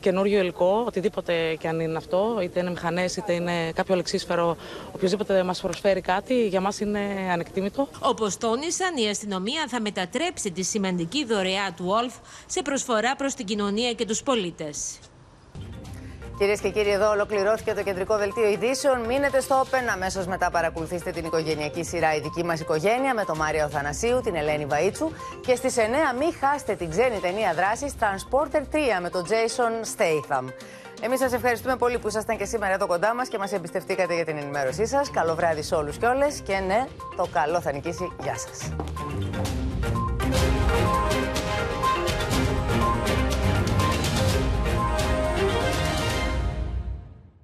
καινούριο υλικό, οτιδήποτε και αν είναι αυτό, είτε είναι μηχανές είτε είναι κάποιο αλεξίσφαιρο, οποιοδήποτε μας προσφέρει κάτι, για μας είναι ανεκτήμητο. Όπως τόνισαν, η αστυνομία θα μετατρέψει τη σημαντική δωρεά του Wolf σε προσφορά προς την κοινωνία και τους πολίτες. Κυρίες και κύριοι, εδώ ολοκληρώθηκε το κεντρικό δελτίο ειδήσεων. Μείνετε στο Open. Αμέσως μετά παρακολουθήστε την οικογενειακή σειρά Η δική μας οικογένεια με τον Μάριο Θανασίου, την Ελένη Βαΐτσου. Και στις 9 μην χάσετε την ξένη ταινία δράσης Transporter 3 με τον Jason Statham. Εμείς σας ευχαριστούμε πολύ που ήσασταν και σήμερα εδώ κοντά μας και μας εμπιστευτήκατε για την ενημέρωσή σας. Καλό βράδυ σε όλους και όλες. Και ναι, το καλό θα νικήσει. Γεια σας.